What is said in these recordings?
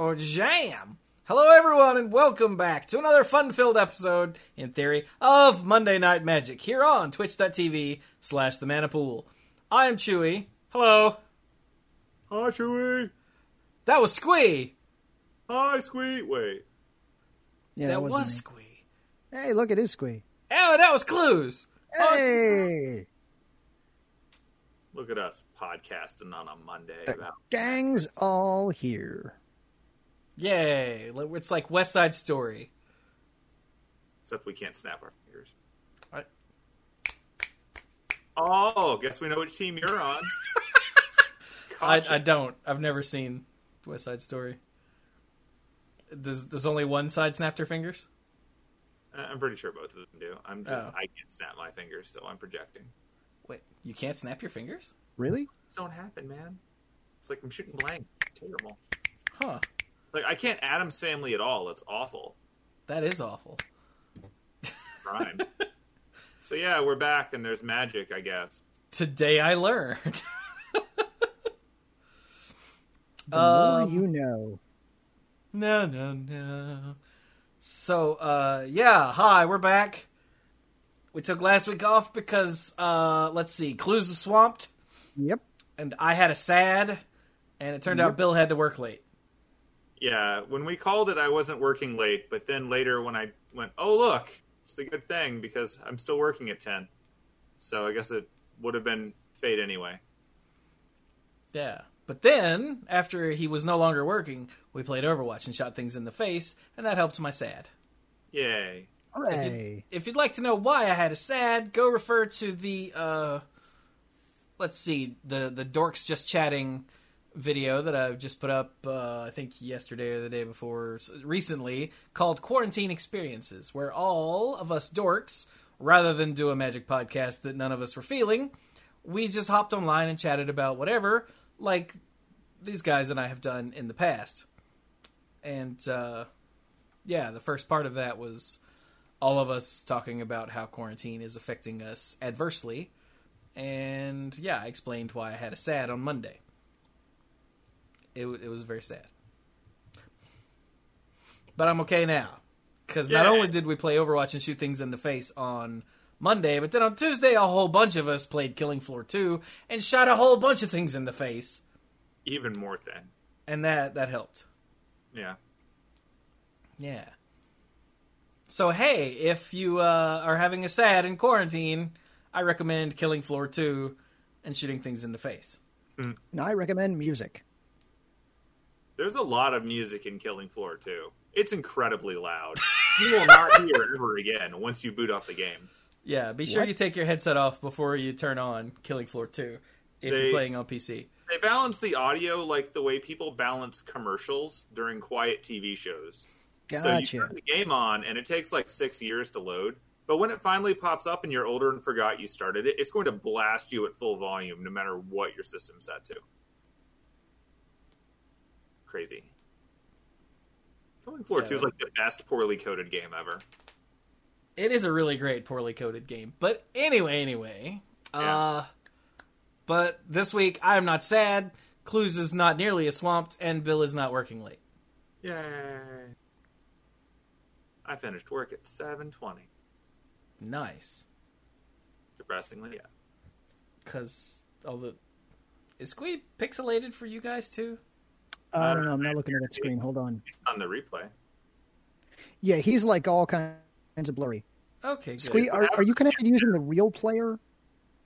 Oh, jam! Hello, everyone, and welcome back to another fun-filled episode, in theory, of Monday Night Magic here on Twitch.tv slash The manapool I'm Chewie. Hello. Hi, Chewie. That was Squee. Hi, Squee. Wait. Yeah, that that was me. Squee. Hey, look, it is Squee. Oh, that was Cluze. Hey, Look at us podcasting on a Monday. the About gang's all here. Yay! It's like West Side Story. except we can't snap our fingers. What? Oh, guess we know which team you're on. I, Gotcha. I don't. I've never seen West Side Story. Does does only one side snap their fingers? Uh, I'm pretty sure both of them do. I'm just, Oh. I can't snap my fingers, so I'm projecting. Wait, you can't snap your fingers? Really? This don't happen, man. It's like I'm shooting blank. It's terrible. Huh. Like I can't Addams Family at all. It's awful. That is awful. Crime. so yeah, we're back and there's magic, I guess. Today I learned. The Um, more you know. no, no, no. So, uh, yeah, hi, we're back. We took last week off because, uh, let's see, Cluze was swamped, Yep. and I had a sad, and it turned out Bill had to work late. Yeah, when we called it, I wasn't working late, but then later when I went, oh look, it's a good thing because I'm still working at ten. So I guess it would have been fate anyway. Yeah. But then, after he was no longer working, we played Overwatch and shot things in the face, and that helped my sad. Yay! If, Hooray. you, if you'd like to know why I had a sad, go refer to the uh let's see, the the dorks just chatting video that I've just put up uh I think yesterday or the day before recently called Quarantine Experiences, where all of us dorks, rather than do a magic podcast that none of us were feeling, we just hopped online and chatted about whatever, like these guys and I have done in the past. And uh yeah, the first part of that was all of us talking about how quarantine is affecting us adversely. And yeah, I explained why I had a sad on Monday. It, it was very sad. But I'm okay now. Because not only did we play Overwatch and shoot things in the face on Monday, but then on Tuesday, a whole bunch of us played Killing Floor 2 and shot a whole bunch of things in the face. Even more than. And that, that helped. Yeah. Yeah. So hey, if you uh, are having a sad in quarantine, I recommend Killing Floor 2 and shooting things in the face. And I recommend music. There's a lot of music in Killing Floor too. It's incredibly loud. you will not hear it ever again once you boot up the game. Yeah, be sure What? you take your headset off before you turn on Killing Floor 2 if They- you're playing on PC. They balance the audio like the way people balance commercials during quiet TV shows. So you turn the game on, and it takes like six years to load. But when it finally pops up and you're older and forgot you started it, it's going to blast you at full volume no matter what your system's set to. Crazy. Killing Floor Yeah. 2 is like the best poorly coded game ever. It is a really great poorly coded game. But anyway, anyway, uh but this week I'm not sad, Cluze is not nearly as swamped and Bill is not working late. Yay. I finished work at 7.20. Nice. Depressingly, yeah. Cuz all the is Squee pixelated for you guys too? I don't know. I'm not looking at that screen. Hold on. On the replay. Yeah, he's like all kinds of blurry. Okay, good. Squee, are, are you connected using the real player?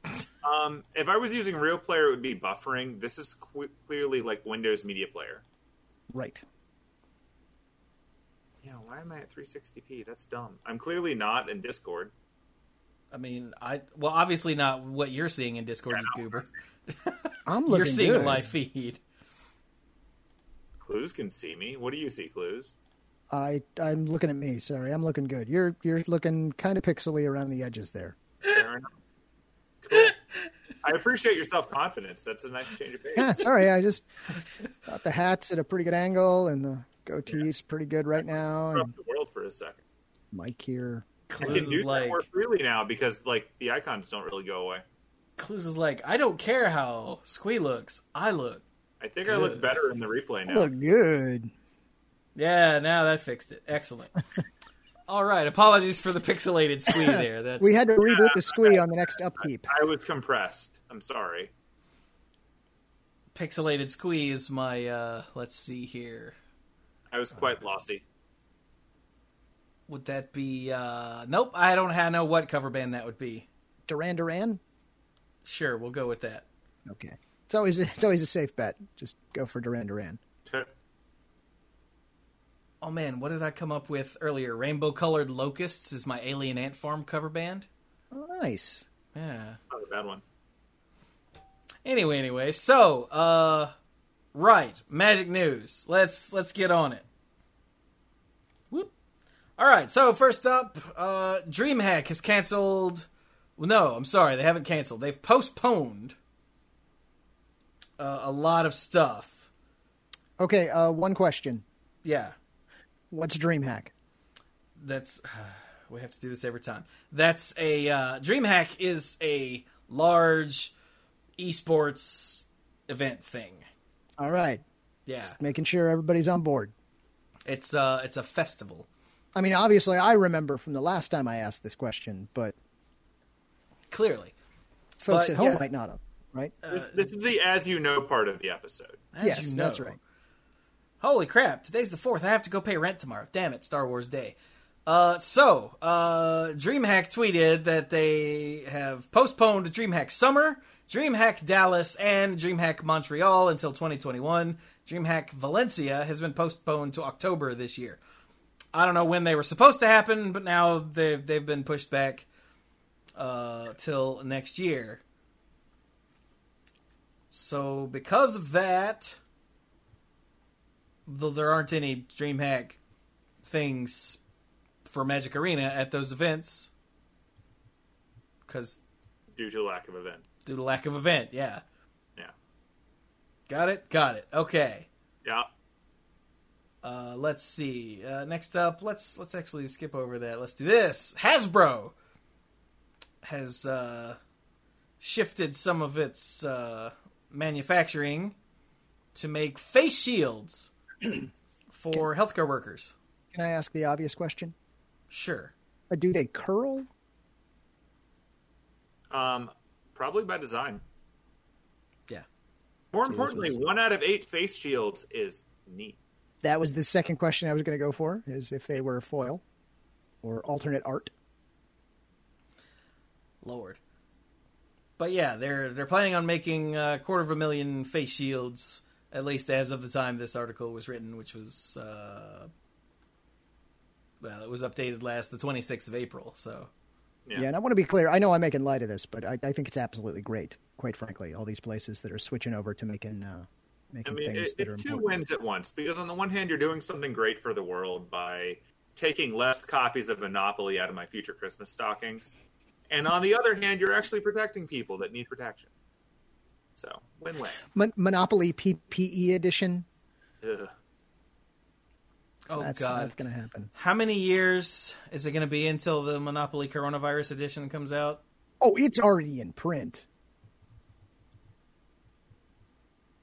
Um, if I was using Real Player, it would be buffering. This is qu- clearly like Windows Media Player. Right. Yeah, why am I at 360p? That's dumb. I'm clearly not in Discord. I mean, I well, obviously not what you're seeing in Discord, Yeah, you goober. I'm looking You're seeing good. a live feed. Cluze can see me. What do you see, Cluze? I I'm looking at me. Sorry, I'm looking good. You're you're looking kind of pixely around the edges there. Fair enough. Cool. I appreciate your self confidence. That's a nice change of pace. Yeah, sorry. I just got the hats at a pretty good angle and the goatee's pretty good right now. Up And the world for a second. Mike here. I can is do that like more freely now because like the icons don't really go away. Cluze is like, I don't care how Squee looks. I look. I think I look better in the replay I now. look good. Yeah, now that fixed it. Excellent. All right. Apologies for the pixelated squee there. That's We had to reboot the squee on the next upkeep. I was compressed. I'm sorry. pixelated squee is my. uh Let's see here. I was quite lossy. Would that be? uh Nope. I don't have know what cover band that would be. Duran Duran. Sure, we'll go with that. Okay, it's always it's always a safe bet. Just go for Duran Duran. Oh man, what did I come up with earlier? Rainbow Colored Locusts is my Alien Ant Farm cover band. Oh, nice. Yeah. Not a bad one. Anyway, anyway, so uh right, magic news. Let's let's get on it. Whoop. All right, so first up, uh DreamHack has canceled well, no, I'm sorry, they haven't canceled. They've postponed uh, a lot of stuff. Okay, uh, one question. Yeah. What's DreamHack? that's we have to do this every time. That's a uh, DreamHack is a large esports event thing. All right, Yeah, making sure everybody's on board. it's uh it's a festival. I mean, obviously, I remember from the last time I asked this question, but Clearly, folks But, at home yeah. might not have. Right? This, this is the as you know part of the episode. as yes, you know. that's right. Holy crap! Today's the fourth. I have to go pay rent tomorrow. Damn it! Star Wars Day. Uh, so uh, DreamHack tweeted that they have postponed DreamHack Summer, DreamHack Dallas, and DreamHack Montreal until 2021. DreamHack Valencia has been postponed to October this year. I don't know when they were supposed to happen, but now they've they've been pushed back uh, till next year. So because of that, though there aren't any DreamHack things for Magic Arena at those events, because Due to lack of event. due to lack of event, yeah. Yeah. Got it. Got it. Okay. Yeah. Uh, let's see. Uh, next up, let's let's actually skip over that. Let's do this. Hasbro has uh, shifted some of its uh, manufacturing to make face shields for healthcare workers. Can I ask the obvious question? Sure. Uh, do they curl? Um, probably by design. Yeah. More So importantly, was- one out of eight face shields is neat. That was the second question I was going to go for: is if they were foil or alternate art. Lord. But yeah, they're they're planning on making a quarter of a million face shields, at least as of the time this article was written, which was uh, well, it was updated last the twenty sixth of April. So Yeah. Yeah. and I want to be clear. I know I'm making light of this, but I, I think it's absolutely great. Quite frankly, all these places that are switching over to making uh, I making mean, things it, that are it's two important. wins at once because on the one hand, you're doing something great for the world by taking less copies of Monopoly out of my future Christmas stockings, and on the other hand, you're actually protecting people that need protection. So win-win. Mon- Monopoly PPE edition. Ugh. So Oh, that's, God. that's going to happen. how many years is it going to be until the Monopoly Coronavirus Edition comes out? Oh, it's already in print.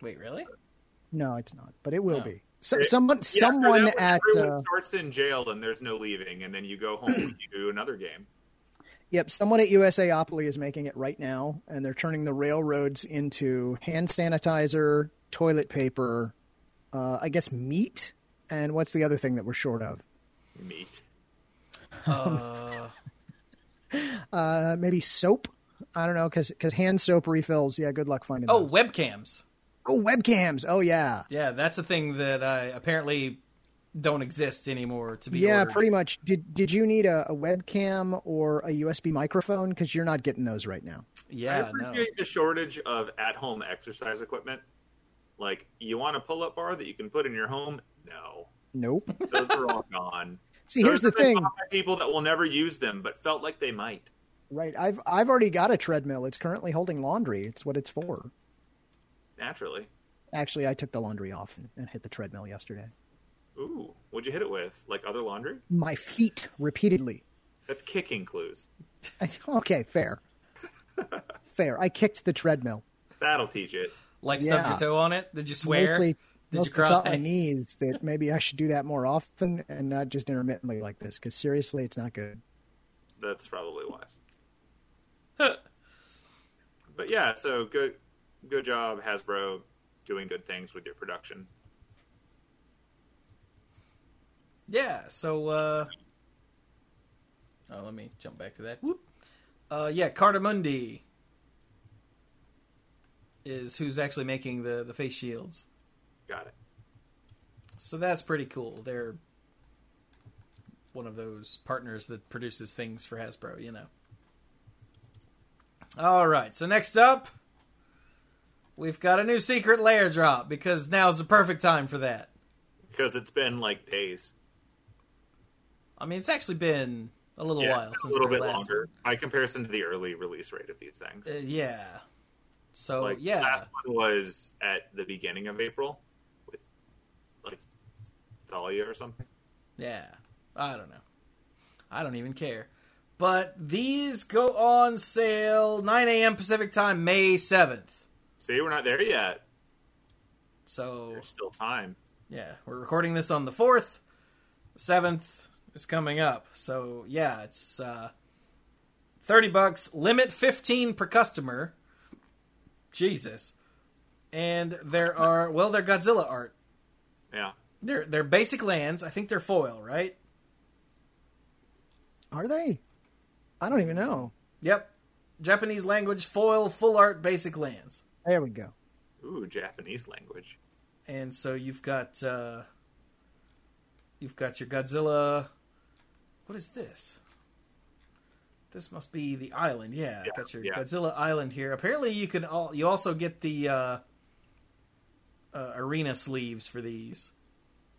Wait, really? No, it's not, but it will Oh. be. So, It- someone, Yeah, someone at uh, starts in jail and there's no leaving, and then you go home and you do another game. Yep, someone at USAopoly is making it right now, and they're turning the railroads into hand sanitizer, toilet paper, uh, I guess meat, and what's the other thing that we're short of? Meat. Uh, Uh, maybe soap. I don't know because because hand soap refills. Yeah, good luck finding. oh, those. webcams. oh, webcams. Oh yeah, Yeah, that's the thing that I apparently don't exist anymore to be yeah. ordered. Pretty much. Did Did you need a, a webcam or a USB microphone? Because you're not getting those right now. I Yeah, no. appreciate the shortage of at-home exercise equipment. Like, you want a pull-up bar that you can put in your home? No, Nope. those are all gone. See, here's the Those have been thing. People that will never use them, but felt like they might. Right. I've I've already got a treadmill. It's currently holding laundry. It's what it's for. Naturally. Actually, I took the laundry off and, and hit the treadmill yesterday. Ooh, what'd you hit it with? Like other laundry? My feet repeatedly. That's kicking Cluze. Okay, fair. fair. I kicked the treadmill. That'll teach it. Like stubbed your toe on it? Did you swear? Mostly, Did Well, you it's taught my knees that maybe I should do that more often and not just intermittently like this. Because seriously, it's not good. That's probably wise. but yeah, so good, good job, Hasbro, doing good things with your production. Yeah, so uh Oh, let me jump back to that. Whoop. Uh yeah, Cartamundi is who's actually making the the face shields. Got it. So that's pretty cool. They're one of those partners that produces things for Hasbro, you know. All right, so next up we've got a new Secret Lair drop because now's the perfect time for that. Because it's been like days. I mean, it's actually been a little yeah, while since a little bit last longer by comparison to the early release rate of these things. Uh, yeah. So like yeah, last one was at the beginning of April with like Thalia or something. yeah. I don't know. I don't even care. But these go on sale 9 a.m. Pacific time, May 7th. See, we're not there yet. So There's still time. yeah, we're recording this on the 4th. 7th is coming up. So yeah, it's uh, 30 bucks, limit 15 per customer. Jesus. And there are well, they're Godzilla art. Yeah. They're they're basic lands. I think they're foil, right? Are they? I don't even know. Yep. Japanese language foil full art basic lands. There we go. Ooh, Japanese language. And so you've got uh you've got your Godzilla What is this? This must be the island. Yeah, Yeah, got your yeah. Godzilla island here. Apparently you can all you also get the uh uh, arena sleeves for these.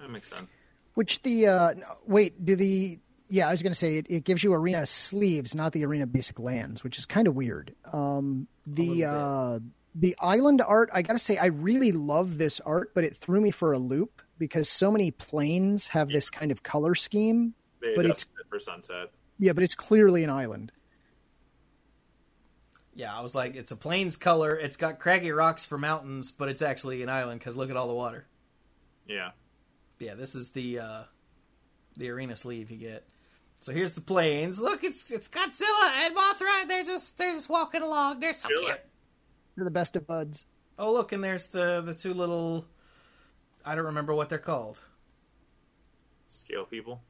That makes sense. Which the uh wait, do the yeah, I was going to say it, it gives you arena sleeves, not the arena basic lands, which is kind of weird. Um the uh the island art, I got to say I really love this art, but it threw me for a loop because so many plains have this kind of color scheme. They But adjusted it for sunset. Yeah, but it's clearly an island. Yeah, I was like, it's a plains color. It's got craggy rocks for mountains, but it's actually an island because look at all the water. Yeah. Yeah, this is the uh, the arena sleeve you get. So here's the plains. Look, it's it's Godzilla and Mothra. They're just they're just walking along. They're so Really? cute. They're the best of buds. Oh, look, and there's the the two little. I don't remember what they're called. Scale people.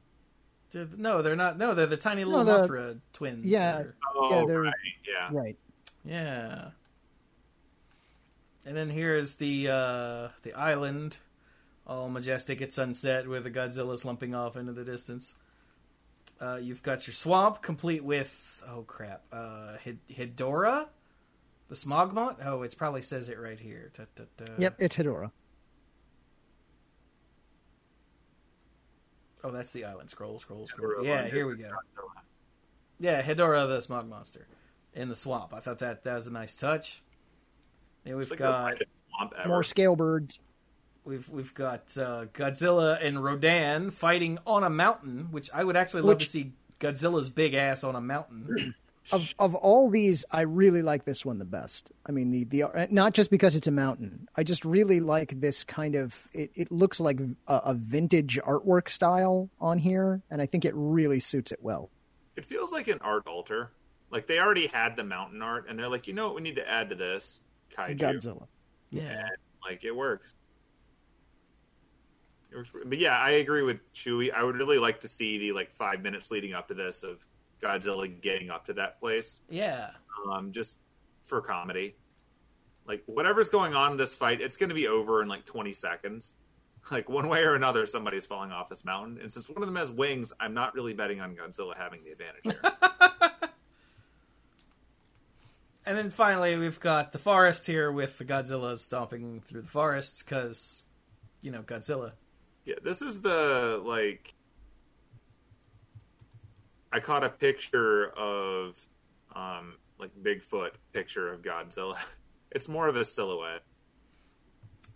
They're- No, they're not. No, they're the tiny little the- Mothra twins. yeah. or- Oh, they're- right. Yeah. Right. yeah. And then here's the uh, the island, all majestic at sunset, with the Godzilla slumping off into the distance. Uh, you've got your swamp, complete with oh crap, uh, Hid- Hedorah, the Smogmont. Oh, it probably says it right here. Ta, ta, ta. Yep, it's Hedorah. Oh, that's the island. Scroll, scroll, scroll. Hedorah Yeah, here we go. Yeah, Hedorah the Smog Monster in the swamp. I thought that that was a nice touch. And we've like got swamp. More scale birds. we've we've got uh, Godzilla and Rodan fighting on a mountain, which I would actually love Which- to see Godzilla's big ass on a mountain. Of of all these, I really like this one the best. I mean, the the not just because it's a mountain. I just really like this kind of. It, it looks like a, a vintage artwork style on here, and I think it really suits it well. It feels like an art alter. Like they already had the mountain art, and they're like, you know what, we need to add to this kaiju. Godzilla. yeah. And, like it works. It works. But yeah, I agree with Chewie. I would really like to see the like five minutes leading up to this of Godzilla getting up to that place, Yeah. um, just for comedy. Like whatever's going on in this fight, it's going to be over in like twenty seconds. Like one way or another, somebody's falling off this mountain, and since one of them has wings, I'm not really betting on Godzilla having the advantage here. And then finally, we've got the forest here with the Godzilla stomping through the forest because, you know, Godzilla. Yeah, this is the like I caught a picture of um like Bigfoot picture of Godzilla. It's more of a silhouette.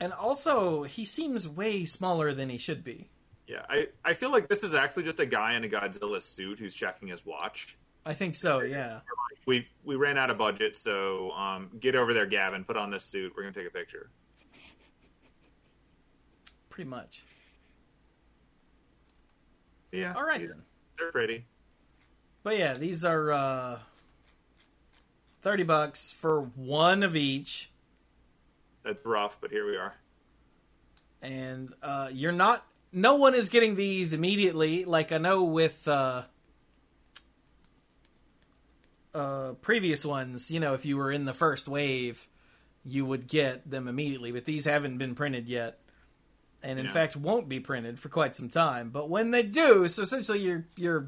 And also, he seems way smaller than he should be. Yeah, I I feel like this is actually just a guy in a Godzilla suit who's checking his watch. I think so, yeah. We we ran out of budget, so um get over there, Gavin. Put on this suit. We're gonna take a picture. pretty much. Yeah. All right these- then. They're pretty. But yeah, these are uh, thirty bucks for one of each, That's rough, but here we are. and uh, you're not. No one is getting these immediately. Like I know with uh, uh, previous ones, you know, if you were in the first wave, you would get them immediately. But these haven't been printed yet, and in Yeah. fact won't be printed for quite some time. But when they do, so essentially you're you're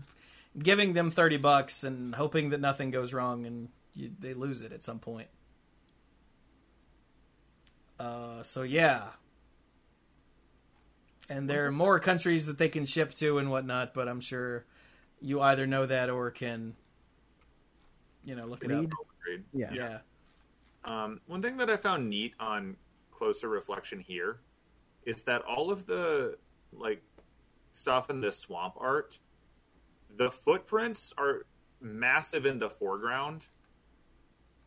giving them thirty bucks and hoping that nothing goes wrong and you, they lose it at some point. Uh, so yeah, and there are more countries that they can ship to and whatnot. But I'm sure you either know that or can, you know, look it up. Read. Agreed. Yeah. Yeah. Um, one thing that I found neat on closer reflection here is that all of the like stuff in this swamp art, the footprints are massive in the foreground,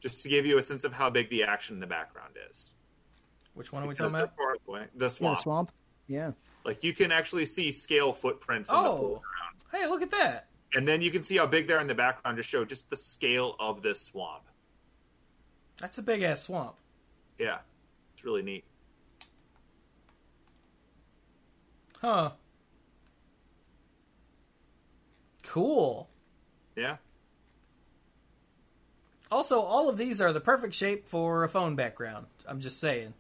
just to give you a sense of how big the action in the background is. Which one are we Because talking about? they're away- The Yeah, swamp. the swamp. Yeah. Like you can actually see scale footprints in the Oh, foreground. hey, look at that. And then you can see how big they are in the background to show just the scale of this swamp. That's a big ass swamp. Yeah. It's really neat. Huh. Cool. Yeah. Also, all of these are the perfect shape for a phone background. I'm just saying.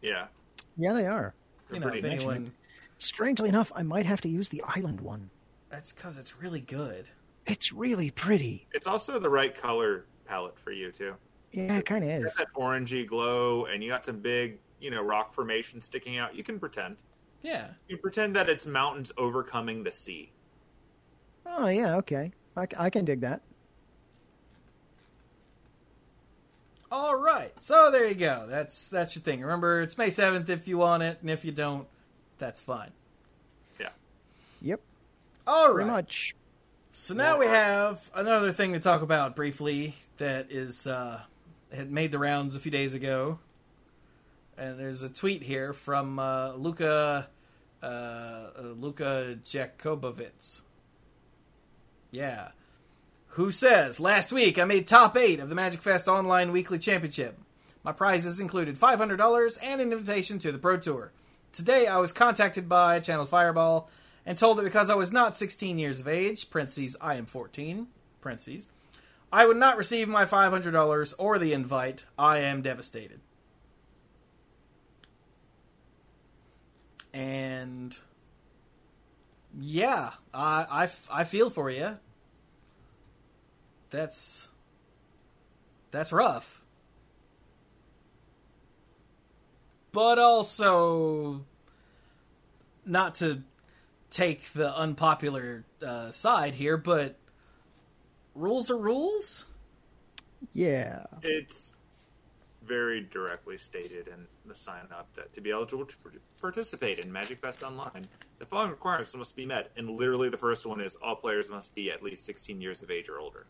Yeah. Yeah, they are. They're You know, if anyone. Strangely enough, I might have to use the island one. That's because it's really good. It's really pretty. It's also the right color palette for you too. Yeah, it kind of is. It's is. that orangey glow, and you got some big, you know, rock formation sticking out. You can pretend. Yeah. You can pretend that it's mountains overcoming the sea. Oh, yeah, okay. I, I can dig that. All right. So there you go. That's that's your thing. Remember, it's May 7th if you want it, and if you don't, that's fine. Yeah. Yep, All pretty much. So now we have another thing to talk about briefly that is uh, had made the rounds a few days ago, and there's a tweet here from uh, Luca uh, uh, Luka Jakobovits. Yeah, who says last week I made top eight of the Magic Fest Online Weekly Championship. My prizes included five hundred dollars and an invitation to the Pro Tour. Today I was contacted by Channel Fireball and told that because I was not 16 years of age, parentheses, I am 14, parentheses, I would not receive my $500 or the invite. I am devastated. And yeah, I, I, f- I feel for you. That's that's rough. But also not to take the unpopular uh, side here, but rules are rules. Yeah. It's very directly stated in the sign up that to be eligible to participate in Magic Fest Online, the following requirements must be met. And literally, the first one is all players must be at least 16 years of age or older.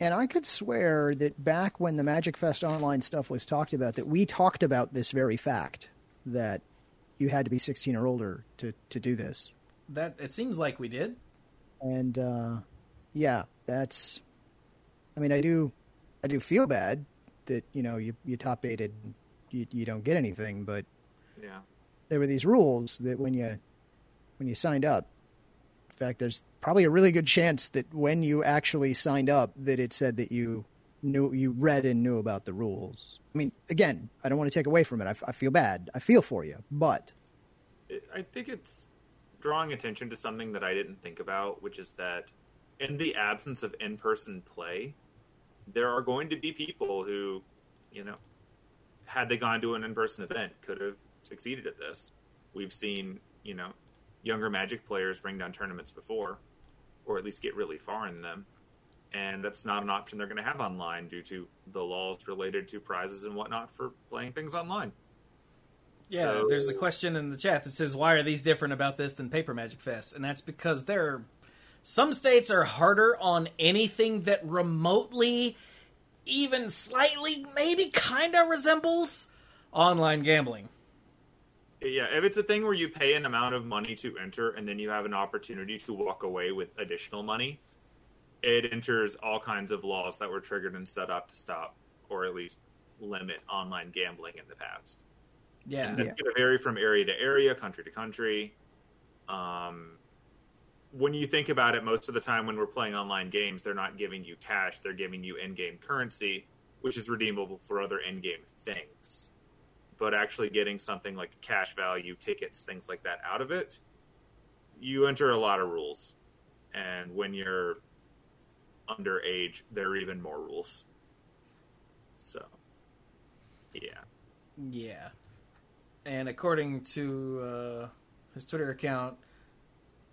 And I could swear that back when the Magic Fest Online stuff was talked about, that we talked about this very fact that you had to be 16 or older to, to do this. That it seems like we did. And uh, yeah, that's. I mean, I do, I do feel bad that you know you you top aided, you you don't get anything, but Yeah. there were these rules that when you when you signed up in fact there's probably a really good chance that when you actually signed up that it said that you knew you read and knew about the rules. I mean again i don't want to take away from it. I, I feel bad. I feel for you but it, I think it's drawing attention to something that I didn't think about, which is that in the absence of in person play, there are going to be people who, you know, had they gone to an in person event, could have succeeded at this. We've seen, you know, younger Magic players bring down tournaments before, or at least get really far in them. And that's not an option they're going to have online due to the laws related to prizes and whatnot for playing things online. Yeah, So- there's a question in the chat that says, "Why are these different about this than Paper Magic Fest?" And that's because there, are, some states are harder on anything that remotely, even slightly, maybe kind of resembles online gambling. Yeah, if it's a thing where you pay an amount of money to enter and then you have an opportunity to walk away with additional money, it enters all kinds of laws that were triggered and set up to stop or at least limit online gambling in the past. Yeah. And that's Yeah. going to vary from area to area, country to country. Um, when you think about it, most of the time when we're playing online games, they're not giving you cash; they're giving you in-game currency, which is redeemable for other in-game things. But actually getting something like cash value, tickets, things like that out of it, you enter a lot of rules. And when you're underage, there are even more rules. So, yeah. Yeah. And according to uh, his Twitter account,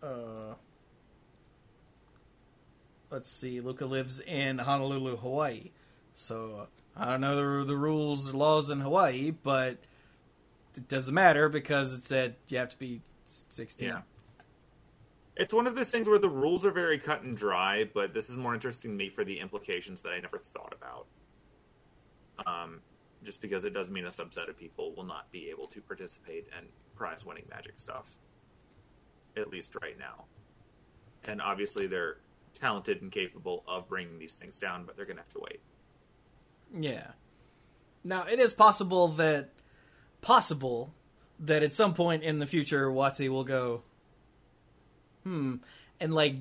uh, let's see, Luca lives in Honolulu, Hawaii. So I don't know the, the rules or laws in Hawaii, but it doesn't matter because it said you have to be 16. Yeah. It's one of those things where the rules are very cut and dry, but this is more interesting to me for the implications that I never thought about. Um, just because it does mean a subset of people will not be able to participate in prize winning magic stuff. At least right now. And obviously they're talented and capable of bringing these things down, but they're going to have to wait. Yeah. Now it is possible that possible that at some point in the future WotC will go hmm and like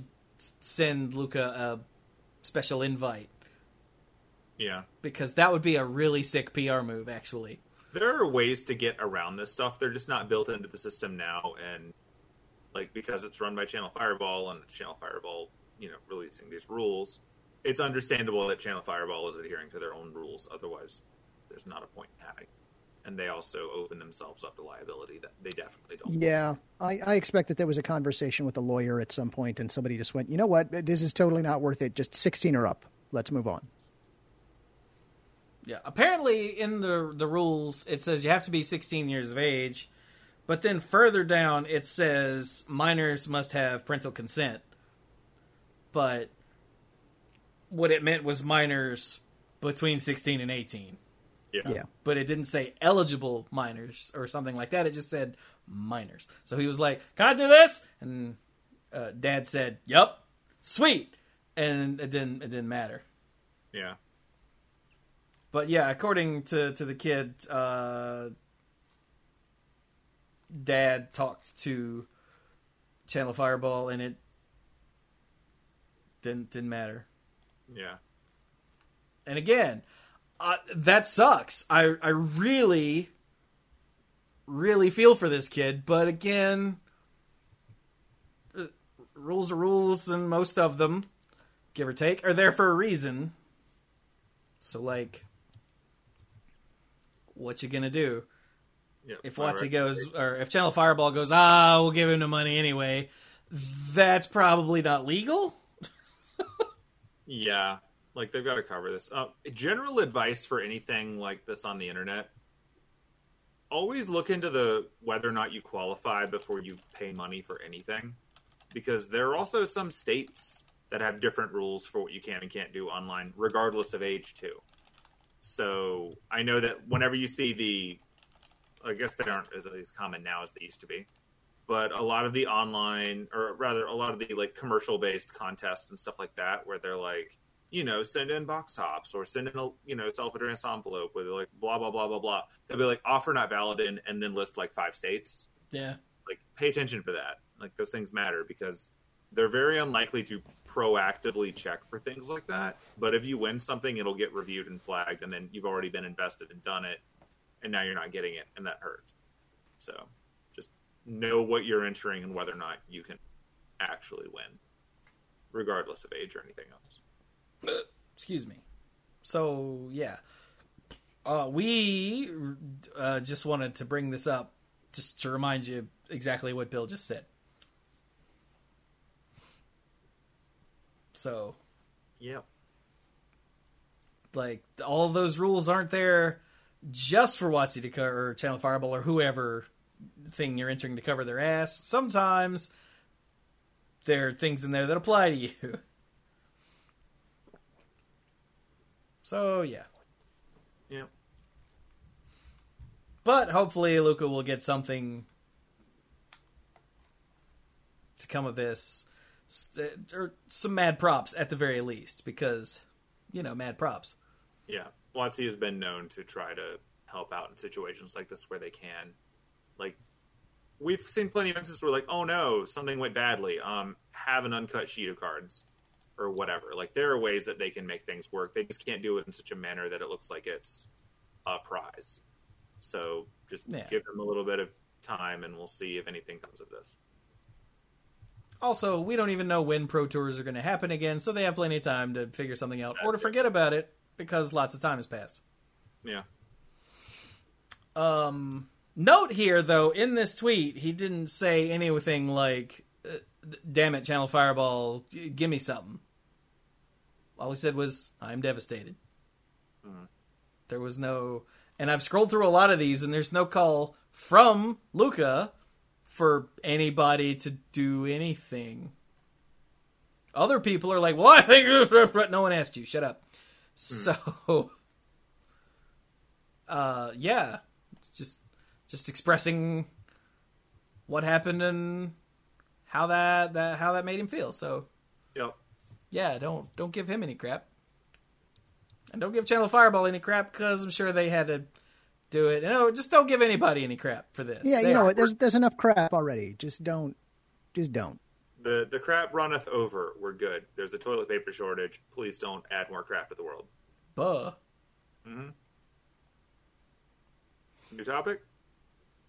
send Luca a special invite Yeah. because that would be a really sick PR move actually. there are ways to get around this stuff. They're just not built into the system now, and like because it's run by Channel Fireball and it's Channel Fireball, you know, releasing these rules, it's understandable that Channel Fireball is adhering to their own rules. Otherwise, there's not a point in having. And they also open themselves up to liability that they definitely don't. Yeah, I, I expect that there was a conversation with a lawyer at some point, and somebody just went, "You know what? This is totally not worth it. Just 16 or up. Let's move on." Yeah, apparently in the the rules it says you have to be 16 years of age, but then further down it says minors must have parental consent. But what it meant was minors between 16 and 18. Yeah. Yeah. But it didn't say eligible minors or something like that. It just said minors. So he was like, "Can I do this?" And uh, Dad said, "Yep, sweet." And it didn't it didn't matter. Yeah. But yeah, according to to the kid, uh, Dad talked to Channel Fireball, and it didn't didn't matter. Yeah. And again, uh, that sucks. I I really really feel for this kid, but again, uh, rules are rules, and most of them, give or take, are there for a reason. So like, what you gonna do? Yeah. if WotC goes, or if Channel Fireball goes, ah, we'll give him the money anyway. That's probably not legal. Yeah, like they've got to cover this. Uh, general advice for anything like this on the internet: always look into the whether or not you qualify before you pay money for anything, because there are also some states that have different rules for what you can and can't do online, regardless of age too. So I know that whenever you see the, I guess they aren't as, as common now as they used to be, but a lot of the online or rather a lot of the like commercial based contests and stuff like that where they're like you know send in box tops or send in a you know self-addressed envelope with like blah blah blah blah blah. They'll be like offer not valid in and then list like five states. Yeah, like pay attention for that. Like those things matter because they're very unlikely to proactively check for things like that. But if you win something it'll get reviewed and flagged and then you've already been invested and done it and now you're not getting it and that hurts. So know what you're entering and whether or not you can actually win regardless of age or anything else excuse me. So yeah, uh, we uh, just wanted to bring this up just to remind you exactly what Bill just said. So yep like all those rules aren't there just for WotC to or Channel Fireball or whoever thing you're entering to cover their ass. Sometimes there are things in there that apply to you. So yeah. yep But hopefully, Luca will get something to come of this, uh, or some mad props at the very least, because you know, mad props. Yeah, WotC has been known to try to help out in situations like this where they can. Like, we've seen plenty of instances where, like, oh no, something went badly. Um, have an uncut sheet of cards or whatever. Like, there are ways that they can make things work. They just can't do it in such a manner that it looks like it's a prize. So just Yeah. give them a little bit of time, and we'll see if anything comes of this. Also, we don't even know when Pro Tours are going to happen again, so they have plenty of time to figure something out or to forget about it because lots of time has passed. Yeah. Um, note here, though, in this tweet, he didn't say anything like, uh, "Damn it, Channel Fireball, give me something." All he said was, "I'm devastated." Mhm. There was no, and I've scrolled through a lot of these, and there's no call from Luca for anybody to do anything. Other people are like, "Well, I think," no one asked you. Shut up. So, uh, yeah, it's just just expressing what happened and how that, that how that made him feel. So, Yep. yeah, don't don't give him any crap, and don't give Channel Fireball any crap because I'm sure they had to do it. No, just don't give anybody any crap for this. Yeah, They you know what? There's there's enough crap already. Just don't, just don't. The the crap runneth over. We're good. There's a toilet paper shortage. Please don't add more crap to the world. Buh. Mm-hmm. New topic.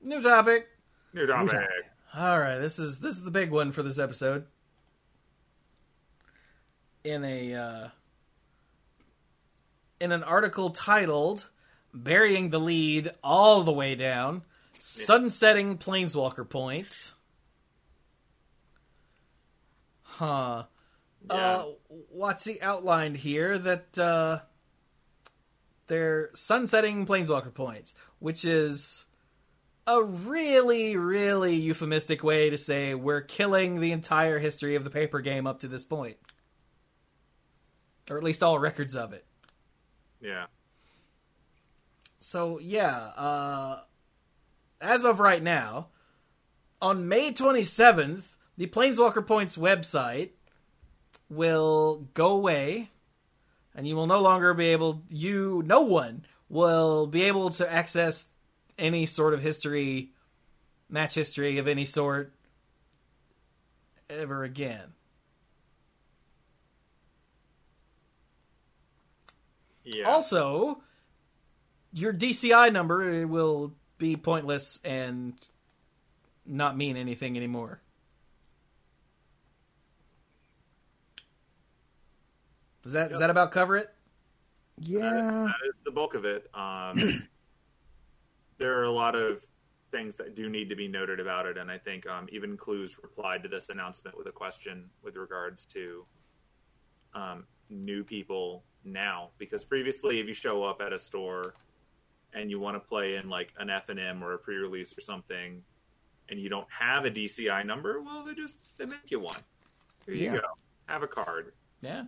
New topic. New topic. topic. All right, this is this is the big one for this episode. In a uh, in an article titled "Burying the Lead All the Way Down: Sunsetting Planeswalker Points." Huh. Yeah. Uh, WotC outlined here that uh, they're sunsetting Planeswalker points, which is a really, really euphemistic way to say we're killing the entire history of the paper game up to this point. Or at least all records of it. Yeah. So, yeah, uh, as of right now, on May 27th, the Planeswalker Points website will go away, and you will no longer be able, you, no one, will be able to access any sort of history, match history of any sort, ever again. Yeah. Also, your DCI number will be pointless and not mean anything anymore. Does that does that about cover it? That- Yeah, that is the bulk of it. Um, there are a lot of things that do need to be noted about it, and I think um, even Cluze replied to this announcement with a question with regards to um, new people now, because previously, if you show up at a store and you want to play in like an F and M or a pre-release or something, and you don't have a DCI number, well, they just they make you one. Here you Yeah. go. Have a card Yeah.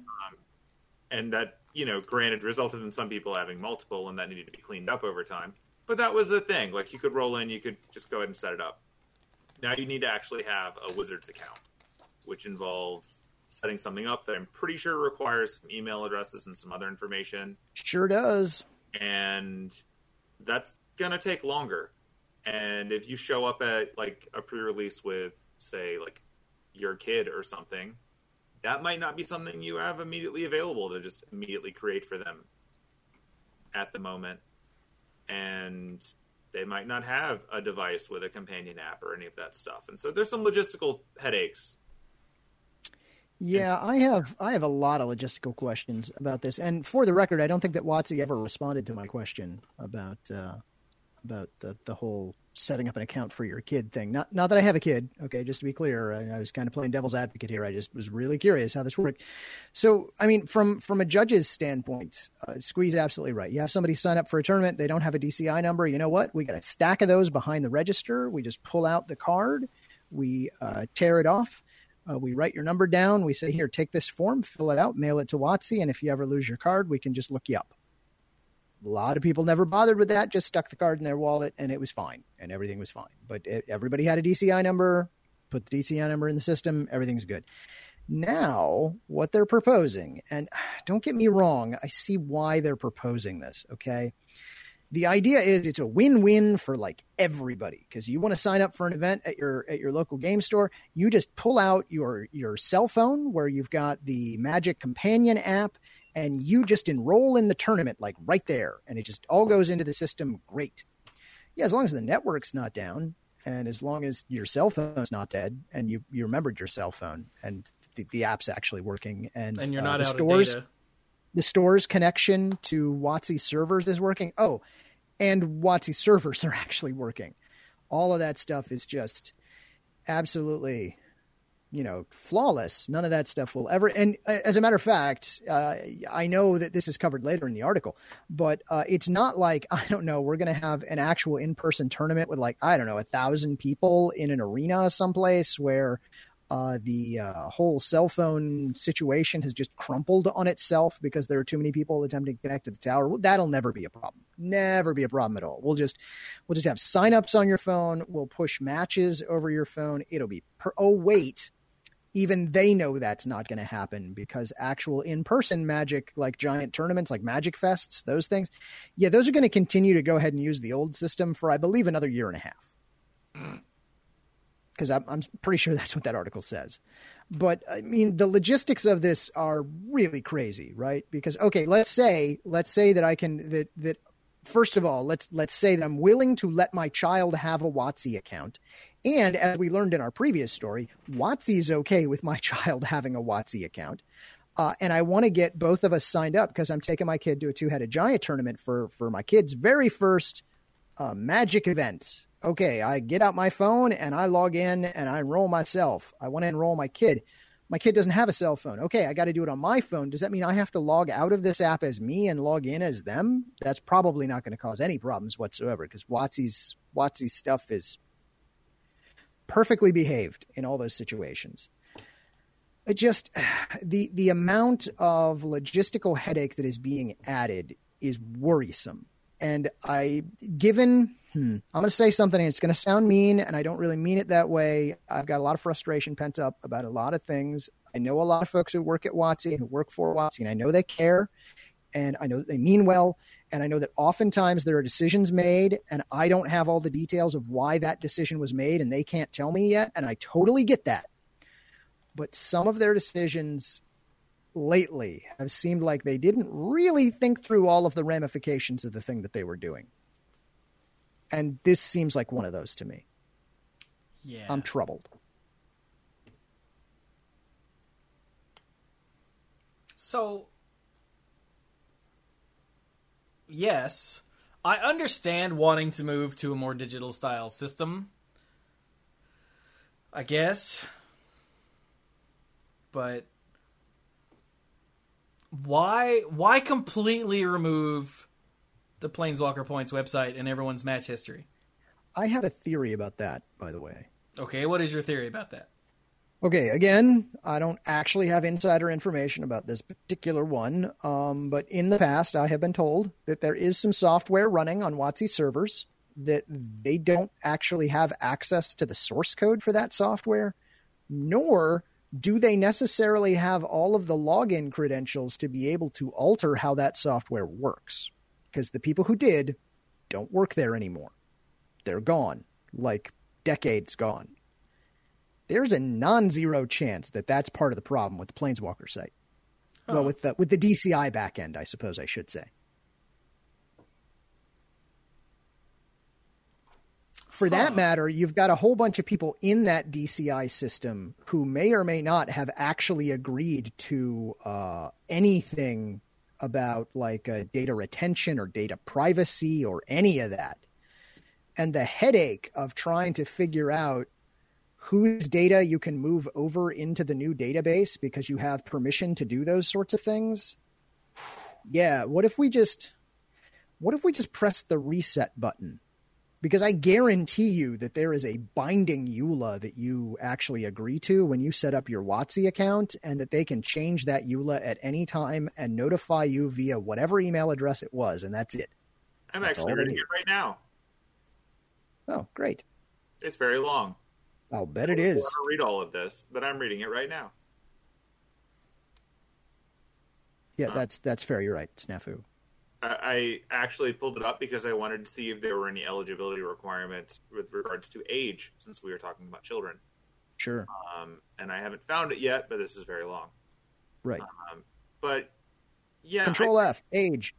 and that you know granted resulted in some people having multiple and that needed to be cleaned up over time but that was the thing. Like you could roll in you could just go ahead and set it up. Now you need to actually have a wizards account which involves setting something up that i'm pretty sure requires some email addresses and some other information. Sure does. and that's gonna take longer. And if you show up at like a pre-release with say like your kid or something that might not be something you have immediately available to just immediately create for them at the moment and they might not have a device with a companion app or any of that stuff. And so there's some logistical headaches. Yeah, I have I have a lot of logistical questions about this, and for the record, I don't think that WotC ever responded to my question about uh, about the the whole setting up an account for your kid thing. Not not that I have a kid. Okay, just to be clear, I, I was kind of playing devil's advocate here. I just was really curious how this worked. So, I mean, from from a judge's standpoint, uh, Squee's absolutely right. You have somebody sign up for a tournament, they don't have a DCI number. You know what? We got a stack of those behind the register. We just pull out the card, we uh, tear it off. Uh, we write your number down. We say, here, take this form, fill it out, mail it to WotC, and if you ever lose your card, we can just look you up. A lot of people never bothered with that, just stuck the card in their wallet and it was fine and everything was fine. But it, everybody had a DCI number, put the DCI number in the system, everything's good. Now, what they're proposing, and don't get me wrong, I see why they're proposing this, okay? The idea is it's a win-win for like everybody because you want to sign up for an event at your at your local game store, you just pull out your your cell phone where you've got the Magic Companion app and you just enroll in the tournament like right there and it just all goes into the system great. Yeah, as long as the network's not down and as long as your cell phone's not dead and you you remembered your cell phone and the, the app's actually working and and you're uh, not the out stores of data. the store's connection to WotC servers is working. Oh, and WotC servers are actually working. All of that stuff is just absolutely, you know, flawless. None of that stuff will ever. And uh, as a matter of fact, uh, I know that this is covered later in the article, but uh, it's not like I don't know. We're going to have an actual in-person tournament with like I don't know a thousand people in an arena someplace where uh, the uh, whole cell phone situation has just crumpled on itself because there are too many people attempting to connect to the tower. Well, that'll never be a problem. Never be a problem at all. We'll just we'll just have signups on your phone. We'll push matches over your phone. It'll be per- oh wait. Even they know that's not going to happen because actual in-person magic, like giant tournaments, like Magic Fests, those things, yeah, those are going to continue to go ahead and use the old system for, I believe, another year and a half because I'm, I'm pretty sure that's what that article says. But I mean, the logistics of this are really crazy, right? Because okay, let's say let's say that I can that that first of all, let's let's say that I'm willing to let my child have a WotC account, and as we learned in our previous story, WotC is okay with my child having a WotC account. Uh, and I want to get both of us signed up because I'm taking my kid to a two-headed giant tournament for for my kid's very first uh, Magic event okay, I get out my phone and I log in and I enroll myself. I want to enroll my kid. My kid doesn't have a cell phone. Okay, I got to do it on my phone. Does that mean I have to log out of this app as me and log in as them? That's probably not going to cause any problems whatsoever because WotC's WotC's stuff is perfectly behaved in all those situations. It just the the amount of logistical headache that is being added is worrisome. And I given hmm, I'm going to say something and it's going to sound mean, and I don't really mean it that way. I've got a lot of frustration pent up about a lot of things. I know a lot of folks who work at WotC, who work for WotC, and I know they care, and I know they mean well, and I know that oftentimes there are decisions made, and I don't have all the details of why that decision was made, and they can't tell me yet, and I totally get that. But some of their decisions lately have seemed like they didn't really think through all of the ramifications of the thing that they were doing and this seems like one of those to me. Yeah. I'm troubled. So, yes, I understand wanting to move to a more digital style system. I guess. But why why completely remove the Planeswalker Points website and everyone's match history? I have a theory about that, by the way. Okay, what is your theory about that? Okay, again, I don't actually have insider information about this particular one, um, but in the past, I have been told that there is some software running on WotC servers that they don't actually have access to the source code for that software, nor do they necessarily have all of the login credentials to be able to alter how that software works. Because the people who did don't work there anymore. They're gone, like decades gone there's a non-zero chance that that's part of the problem with the Planeswalker site. Oh. Well, with the with the DCI backend, I suppose I should say. For that Huh. matter, you've got a whole bunch of people in that DCI system who may or may not have actually agreed to uh, anything about like uh, data retention or data privacy or any of that. And the headache of trying to figure out whose data you can move over into the new database because you have permission to do those sorts of things. Yeah, what if we just what if we just press the reset button? because I guarantee you that there is a binding EULA that you actually agree to when you set up your WotC account, and that they can change that EULA at any time and notify you via whatever email address it was, and that's it. I'm That's actually reading it right now. Oh, great! It's very long. I'll bet it I is. want to read all of this, but I'm reading it right now. Yeah, Huh. that's that's fair. You're right. Snafu. I, I actually pulled it up because I wanted to see if there were any eligibility requirements with regards to age, since we were talking about children. Sure. Um, and I haven't found it yet, but this is very long. Right. Um, but yeah, Control I- F. Age.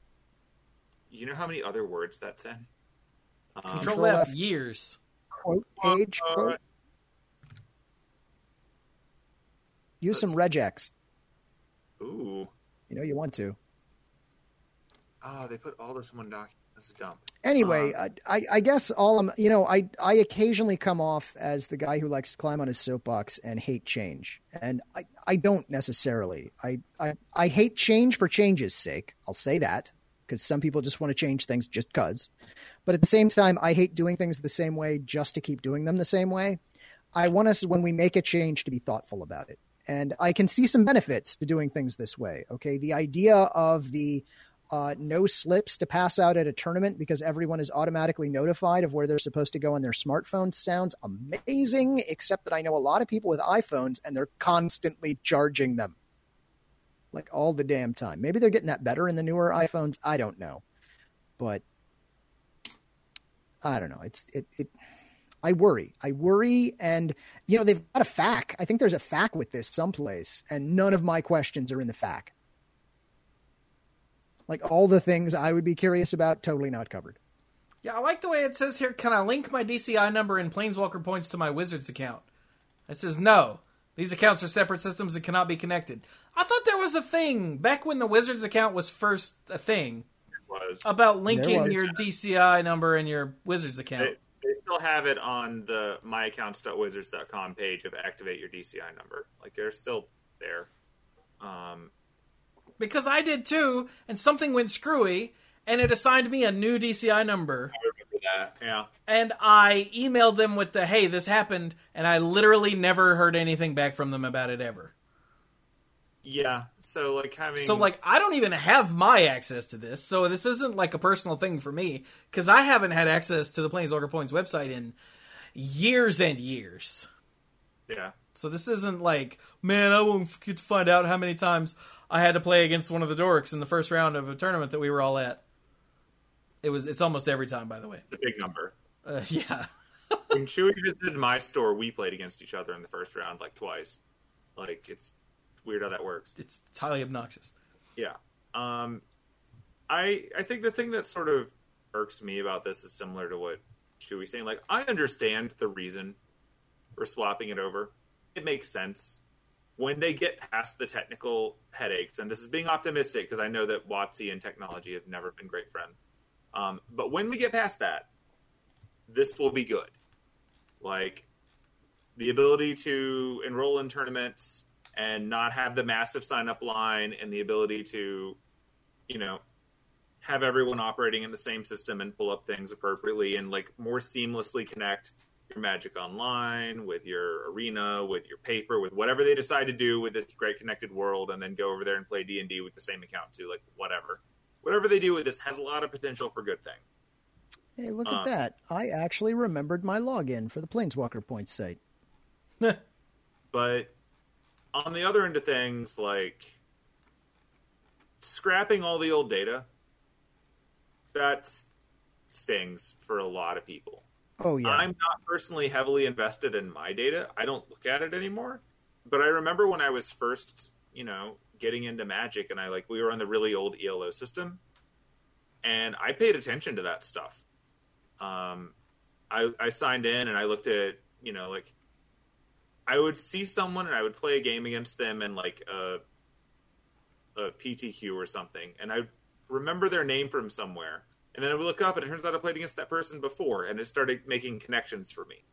you know how many other words that's in? Um, Control Control F, F. years. Quote. uh, Age. Quote. Use some regex. Ooh. You know you want to. Oh, they put all this in one document. This is dumb. Anyway, Uh, I, I guess all I'm, you know, I, I occasionally come off as the guy who likes to climb on his soapbox and hate change. And I, I don't necessarily. I, I, I hate change for change's sake. I'll say that because some people just want to change things just because. But at the same time, I hate doing things the same way just to keep doing them the same way. I want us, when we make a change, to be thoughtful about it. And I can see some benefits to doing things this way. Okay. The idea of the, uh, no slips to pass out at a tournament because everyone is automatically notified of where they're supposed to go on their smartphone sounds amazing, except that I know a lot of people with iPhones and they're constantly charging them. Like all the damn time. Maybe they're getting that better in the newer iPhones. I don't know. But I don't know. It's it it I worry. I worry and you know, they've got a FAQ. I think there's a FAQ with this someplace, and none of my questions are in the FAQ. Like all the things I would be curious about, totally not covered. Yeah, I like the way it says here. Can I link my DCI number and Planeswalker points to my Wizards account? It says no. These accounts are separate systems that cannot be connected. I thought there was a thing back when the Wizards account was first a thing was. about linking was. your DCI number and your Wizards account. They, they still have it on the myaccounts.wizards.com page of activate your DCI number. Like they're still there. Um, because I did too, and something went screwy, and it assigned me a new DCI number. I remember that. Yeah. And I emailed them with the hey, this happened, and I literally never heard anything back from them about it ever. Yeah. So like having So like I don't even have my access to this, so this isn't like a personal thing for me because I haven't had access to the Planeswalker Points website in years and years. yeah. So this isn't like, man, I won't get to find out how many times I had to play against one of the dorks in the first round of a tournament that we were all at. It was it's almost every time, by the way. It's a big number. Uh, yeah, when Chewie visited my store, we played against each other in the first round like twice. Like it's weird how that works. it's, it's highly obnoxious. Yeah. Um, I I think the thing that sort of irks me about this is similar to what Chewie's saying. Like I understand the reason for swapping it over. It makes sense when they get past the technical headaches. And this is being optimistic because I know that WotC and technology have never been great friends. Um, but when we get past that, this will be good. Like the ability to enroll in tournaments and not have the massive sign up line and the ability to, you know, have everyone operating in the same system and pull up things appropriately and like more seamlessly connect your Magic Online with your arena, with your paper, with whatever they decide to do with this great connected world, and then go over there and play D and D with the same account too. Like whatever, whatever they do with this has a lot of potential for good thing. Hey, look Uh. at that. I actually remembered my login for the Planeswalker Points site. But on the other end of things, like scrapping all the old data, that stings for a lot of people. Oh, yeah. I'm not personally heavily invested in my data. I don't look at it anymore. But I remember when I was first, you know, getting into Magic and I like we were on the really old ELO system and I paid attention to that stuff. Um I I signed in and I looked at, you know, like I would see someone and I would play a game against them and like a a PTQ or something and I remember their name from somewhere and then I would look up, and it turns out I played against that person before, and it started making connections for me.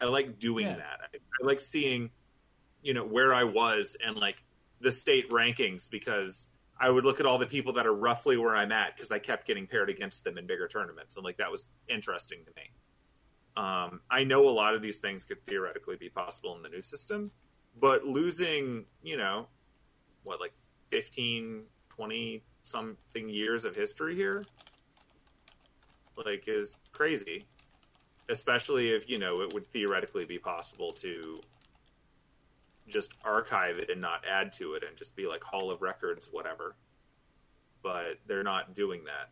I like doing Yeah. that. I, I like seeing, you know, where I was and like the state rankings because I would look at all the people that are roughly where I'm at because I kept getting paired against them in bigger tournaments, and like that was interesting to me. Um, I know a lot of these things could theoretically be possible in the new system, but losing, you know, what, like 15, 20 something years of history here, like, is crazy. Especially if, you know, it would theoretically be possible to just archive it and not add to it and just be like Hall of Records, whatever. But they're not doing that.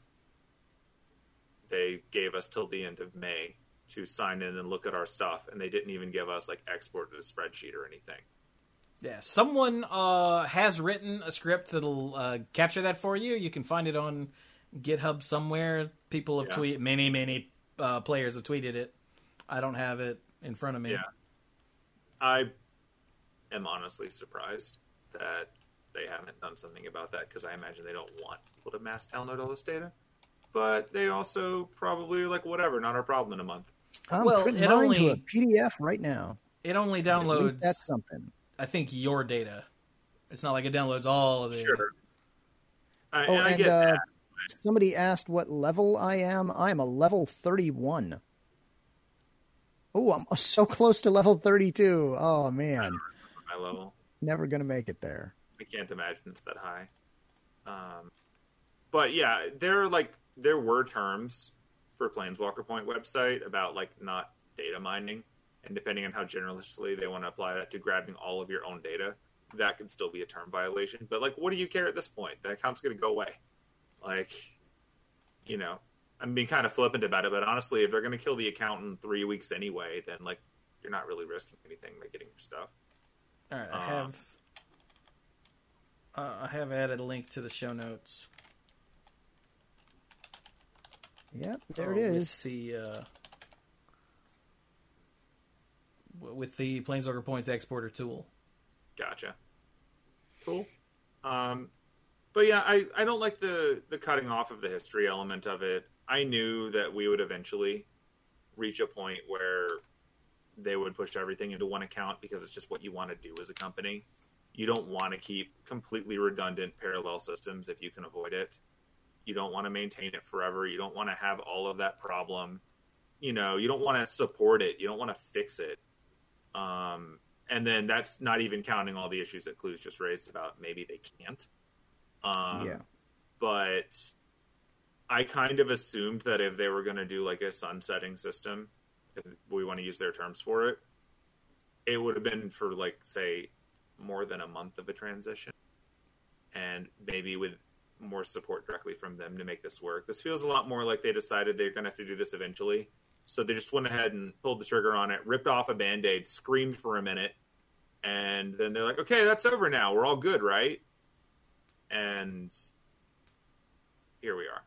They gave us till the end of May to sign in and look at our stuff, and they didn't even give us like export to the spreadsheet or anything. Yeah, someone uh, has written a script that'll uh, capture that for you. You can find it on GitHub somewhere. People have Yeah. tweeted, many, many uh, players have tweeted it. I don't have it in front of me. Yeah. I am honestly surprised that they haven't done something about that because I imagine they don't want people to mass download all this data. But they also probably like whatever, not our problem in a month. I'm Well, printing it mine only- to a PDF right now. It only downloads, That's something. I think, your data. It's not like it downloads all of it. Sure. I, Oh, and I and get uh, that. somebody asked what level I am. I'm a level 31. Oh, I'm so close to level 32. Oh, man. My level. Never going to make it there. I can't imagine it's that high. Um, but yeah, there are like there were terms for Planeswalker Point website about like not data mining, and depending on how generously they want to apply that to grabbing all of your own data, that could still be a term violation. But like, what do you care at this point? The account's going to go away. Like, you know, I'm being kind of flippant about it, but honestly, if they're going to kill the account in three weeks anyway, then like you're not really risking anything by getting your stuff. All right, I Uh, have. Uh, I have added a link to the show notes. Yep, there Oh, it with. The uh, w- with the Planeswalker Points exporter tool. Gotcha. Cool. Um, but yeah, I, I don't like the the cutting off of the history element of it. I knew that we would eventually reach a point where they would push everything into one account because it's just what you want to do as a company. You don't want to keep completely redundant parallel systems if you can avoid it. You don't want to maintain it forever. You don't want to have all of that problem. You know, you don't want to support it. You don't want to fix it. Um, and then that's not even counting all the issues that Cluze just raised about maybe they can't. Um, Yeah. But I kind of assumed that if they were going to do like a sunsetting system, if we want to use their terms for it, it would have been for like say more than a month of a transition, and maybe with more support directly from them to make this work. This feels a lot more like they decided they're going to have to do this eventually. So they just went ahead and pulled the trigger on it, ripped off a band aid, screamed for a minute, and then they're like, okay, that's over now. We're all good, right? And here we are.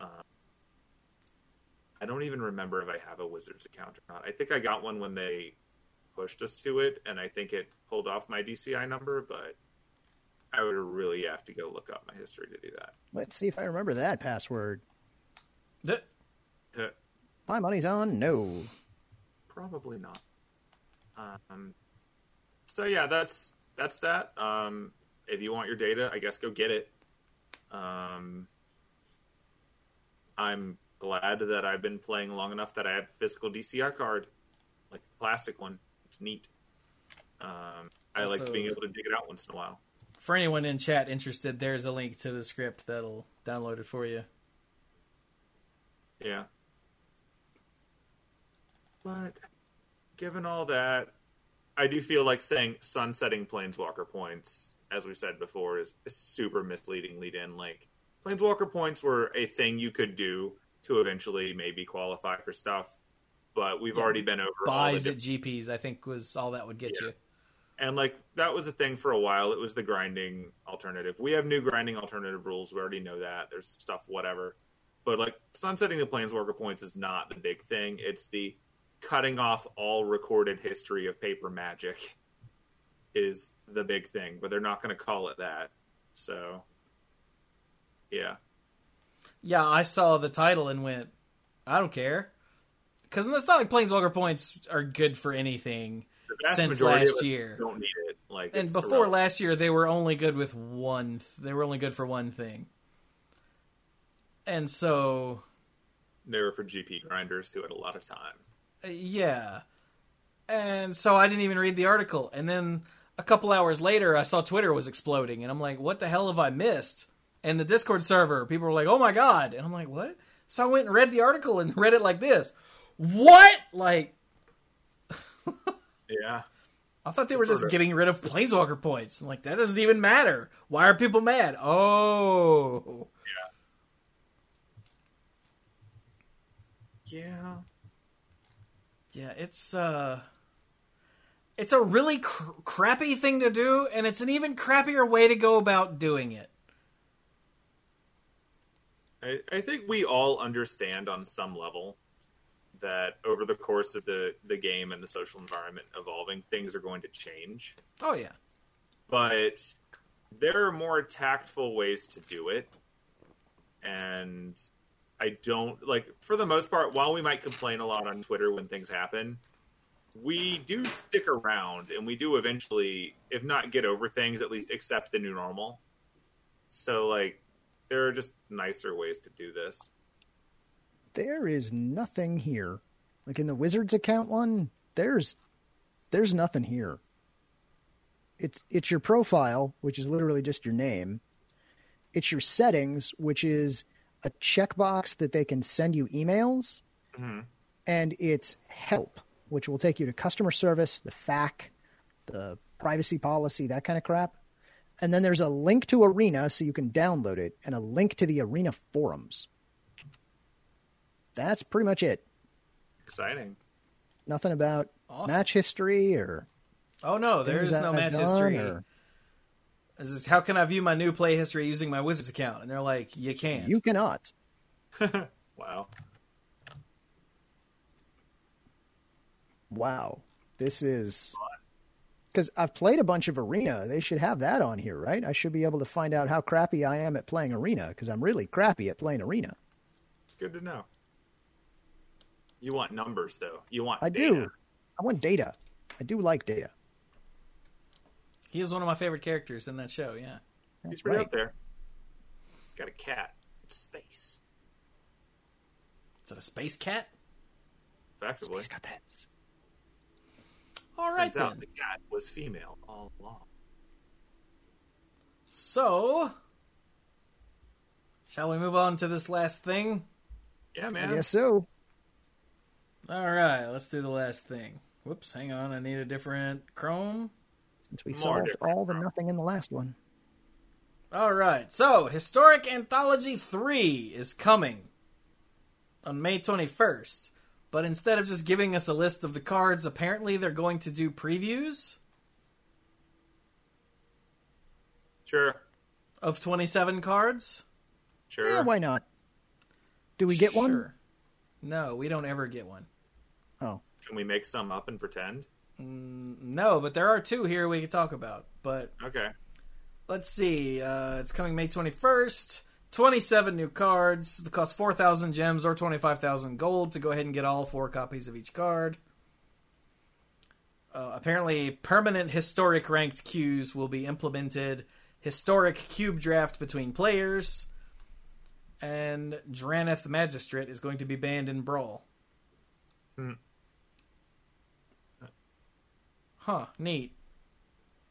Uh, I don't even remember if I have a Wizards account or not. I think I got one when they pushed us to it, and I think it pulled off my DCI number, but I would really have to go look up my history to do that. Let's see if I remember that password. Th- My money's on no. Probably not. Um, so yeah, that's that's that. Um, if you want your data, I guess go get it. Um, I'm glad that I've been playing long enough that I have a physical DCI card, like the plastic one. It's neat. Um, I like Also- being able to dig it out once in a while. For anyone in chat interested, there's a link to the script that'll download it for you. Yeah. But given all that, I do feel like saying sunsetting planeswalker points, as we said before, is, is super misleading lead in. Like planeswalker points were a thing you could do to eventually maybe qualify for stuff, but we've Yeah. already been over all the Buys at GPs, I think, was all that would get Yeah. you. And like that was a thing for a while. It was the grinding alternative. We have new grinding alternative rules. We already know that. There's stuff, whatever. But like sunsetting the planeswalker points is not the big thing. It's the cutting off all recorded history of paper magic is the big thing. But they're not going to call it that. So, yeah, Yeah, I saw the title and went, I don't care. Because it's not like Planeswalker points are good for anything since last year. don't need it. Like, And before irrelevant. last year, they were only good with one. Th- they were only good for one thing. And so, they were for GP grinders who had a lot of time. Uh, yeah. And so I didn't even read the article. And then a couple hours later, I saw Twitter was exploding, and I'm like, what the hell have I missed? And the Discord server, people were like, oh my god. And I'm like, what? So I went and read the article and read it like this. What? Like, Yeah. I thought they Just were just getting rid of Planeswalker points. I'm like, that doesn't even matter. Why are people mad? Oh. Yeah. Yeah, it's uh it's a really cr- crappy thing to do and it's an even crappier way to go about doing it. I, I think we all understand on some level that over the course of the, the game and the social environment evolving, things are going to change. Oh yeah. But there are more tactful ways to do it. And I don't like for the most part, while we might complain a lot on Twitter when things happen, we do stick around and we do eventually, if not get over things, at least accept the new normal. So like there are just nicer ways to do this. There is nothing here. Like in the Wizards account one, there's there's nothing here. It's it's your profile, which is literally just your name. It's your settings, which is a checkbox that they can send you emails, hmm and it's help, which will take you to customer service, the FAQ, the privacy policy, that kind of crap. And then there's a link to Arena so you can download it, and a link to the Arena forums. That's pretty much it. Exciting. Nothing about Awesome. match history or Oh no, there is no match history. or- This is how can I view my new play history using my Wizards account? And they're like, you can't. You cannot. wow. Wow. This is because I've played a bunch of Arena. They should have that on here, right? I should be able to find out how crappy I am at playing Arena because I'm really crappy at playing Arena. It's good to know. You want numbers though. You want I data. do. I want data. I do like data. He is one of my favorite characters in that show, yeah. He's That's right right. up there. He's got a cat. It's space. Is it a space cat? Effectively. Space got that. All right Turns out the cat was female all along. So, shall we move on to this last thing? Yeah, man. I man. guess so. All right, let's do the last thing. Whoops, hang on. I need a different Chrome. Since we More solved all the from- nothing in the last one. All right, so Historic Anthology 3 is coming on May 21st. But instead of just giving us a list of the cards, apparently they're going to do previews Sure. of 27 cards. Sure. Yeah, why not? Do we get one? No, we don't ever get one. Oh, Can we make some up and pretend? Mm, no, but there are two here we could talk about. But Okay. let's see. Uh, it's coming May 21st. 27 new cards. It costs 4,000 gems or 25,000 gold to go ahead and get all four copies of each card. Uh, apparently, permanent historic ranked queues will be implemented. Historic cube draft between players. And Drannith Magistrate is going to be banned in Brawl. Hmm. Huh, neat.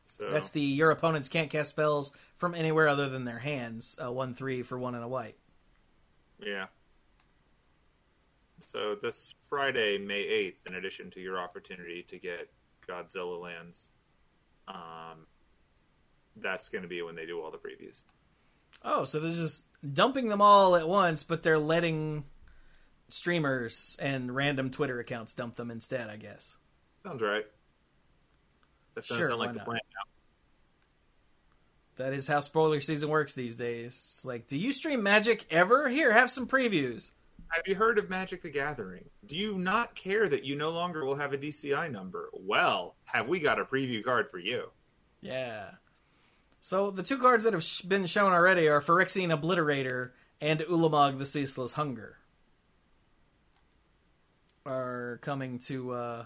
So That's the your opponents can't cast spells from anywhere other than their hands. Uh, one three for one and a white. yeah. So this Friday, May eighth, in addition to your opportunity to get Godzilla lands, um, that's going to be when they do all the previews. Oh, so they're just dumping them all at once, but they're letting streamers and random Twitter accounts dump them instead. I guess. Sounds right. That doesn't Sure, sound like the not? plan. That is how spoiler season works these days. It's like, do you stream Magic ever? Here, have some previews. Have you heard of Magic the Gathering? Do you not care that you no longer will have a DCI number? Well, have we got a preview card for you? Yeah. So the two cards that have sh- been shown already are Phyrexian Obliterator and Ulamog the Ceaseless Hunger. Are coming to uh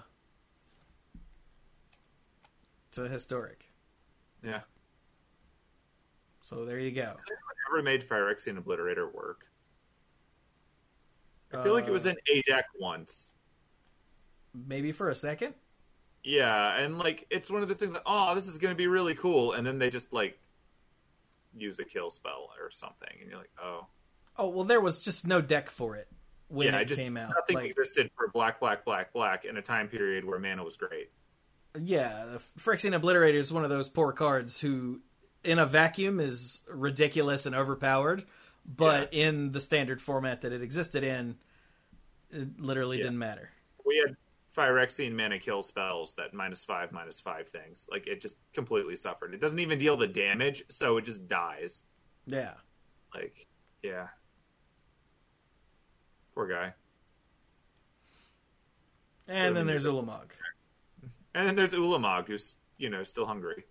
to historic. Yeah. So there you go. Never made Phyrexian Obliterator work. I feel like it was Uh, in A deck once. maybe for a second. Yeah, and like it's one of those things like, oh, this is gonna be really cool, and then they just like use a kill spell or something, and you're like, oh, Oh well, there was just no deck for it when yeah, it just came out. nothing Like, existed for black, black, black, black in a time period where mana was great. Yeah, Phyrexian Obliterator is one of those poor cards who, in a vacuum, is ridiculous and overpowered, but in the standard format that it existed in, it literally Yeah. didn't matter. We had Phyrexian mana kill spells that minus five, minus five things. Like it just completely suffered. It doesn't even deal the damage, so it just dies. Yeah. Like, yeah. Poor guy. And then there's Ulamog. And then there's Ulamog, who's you know still hungry.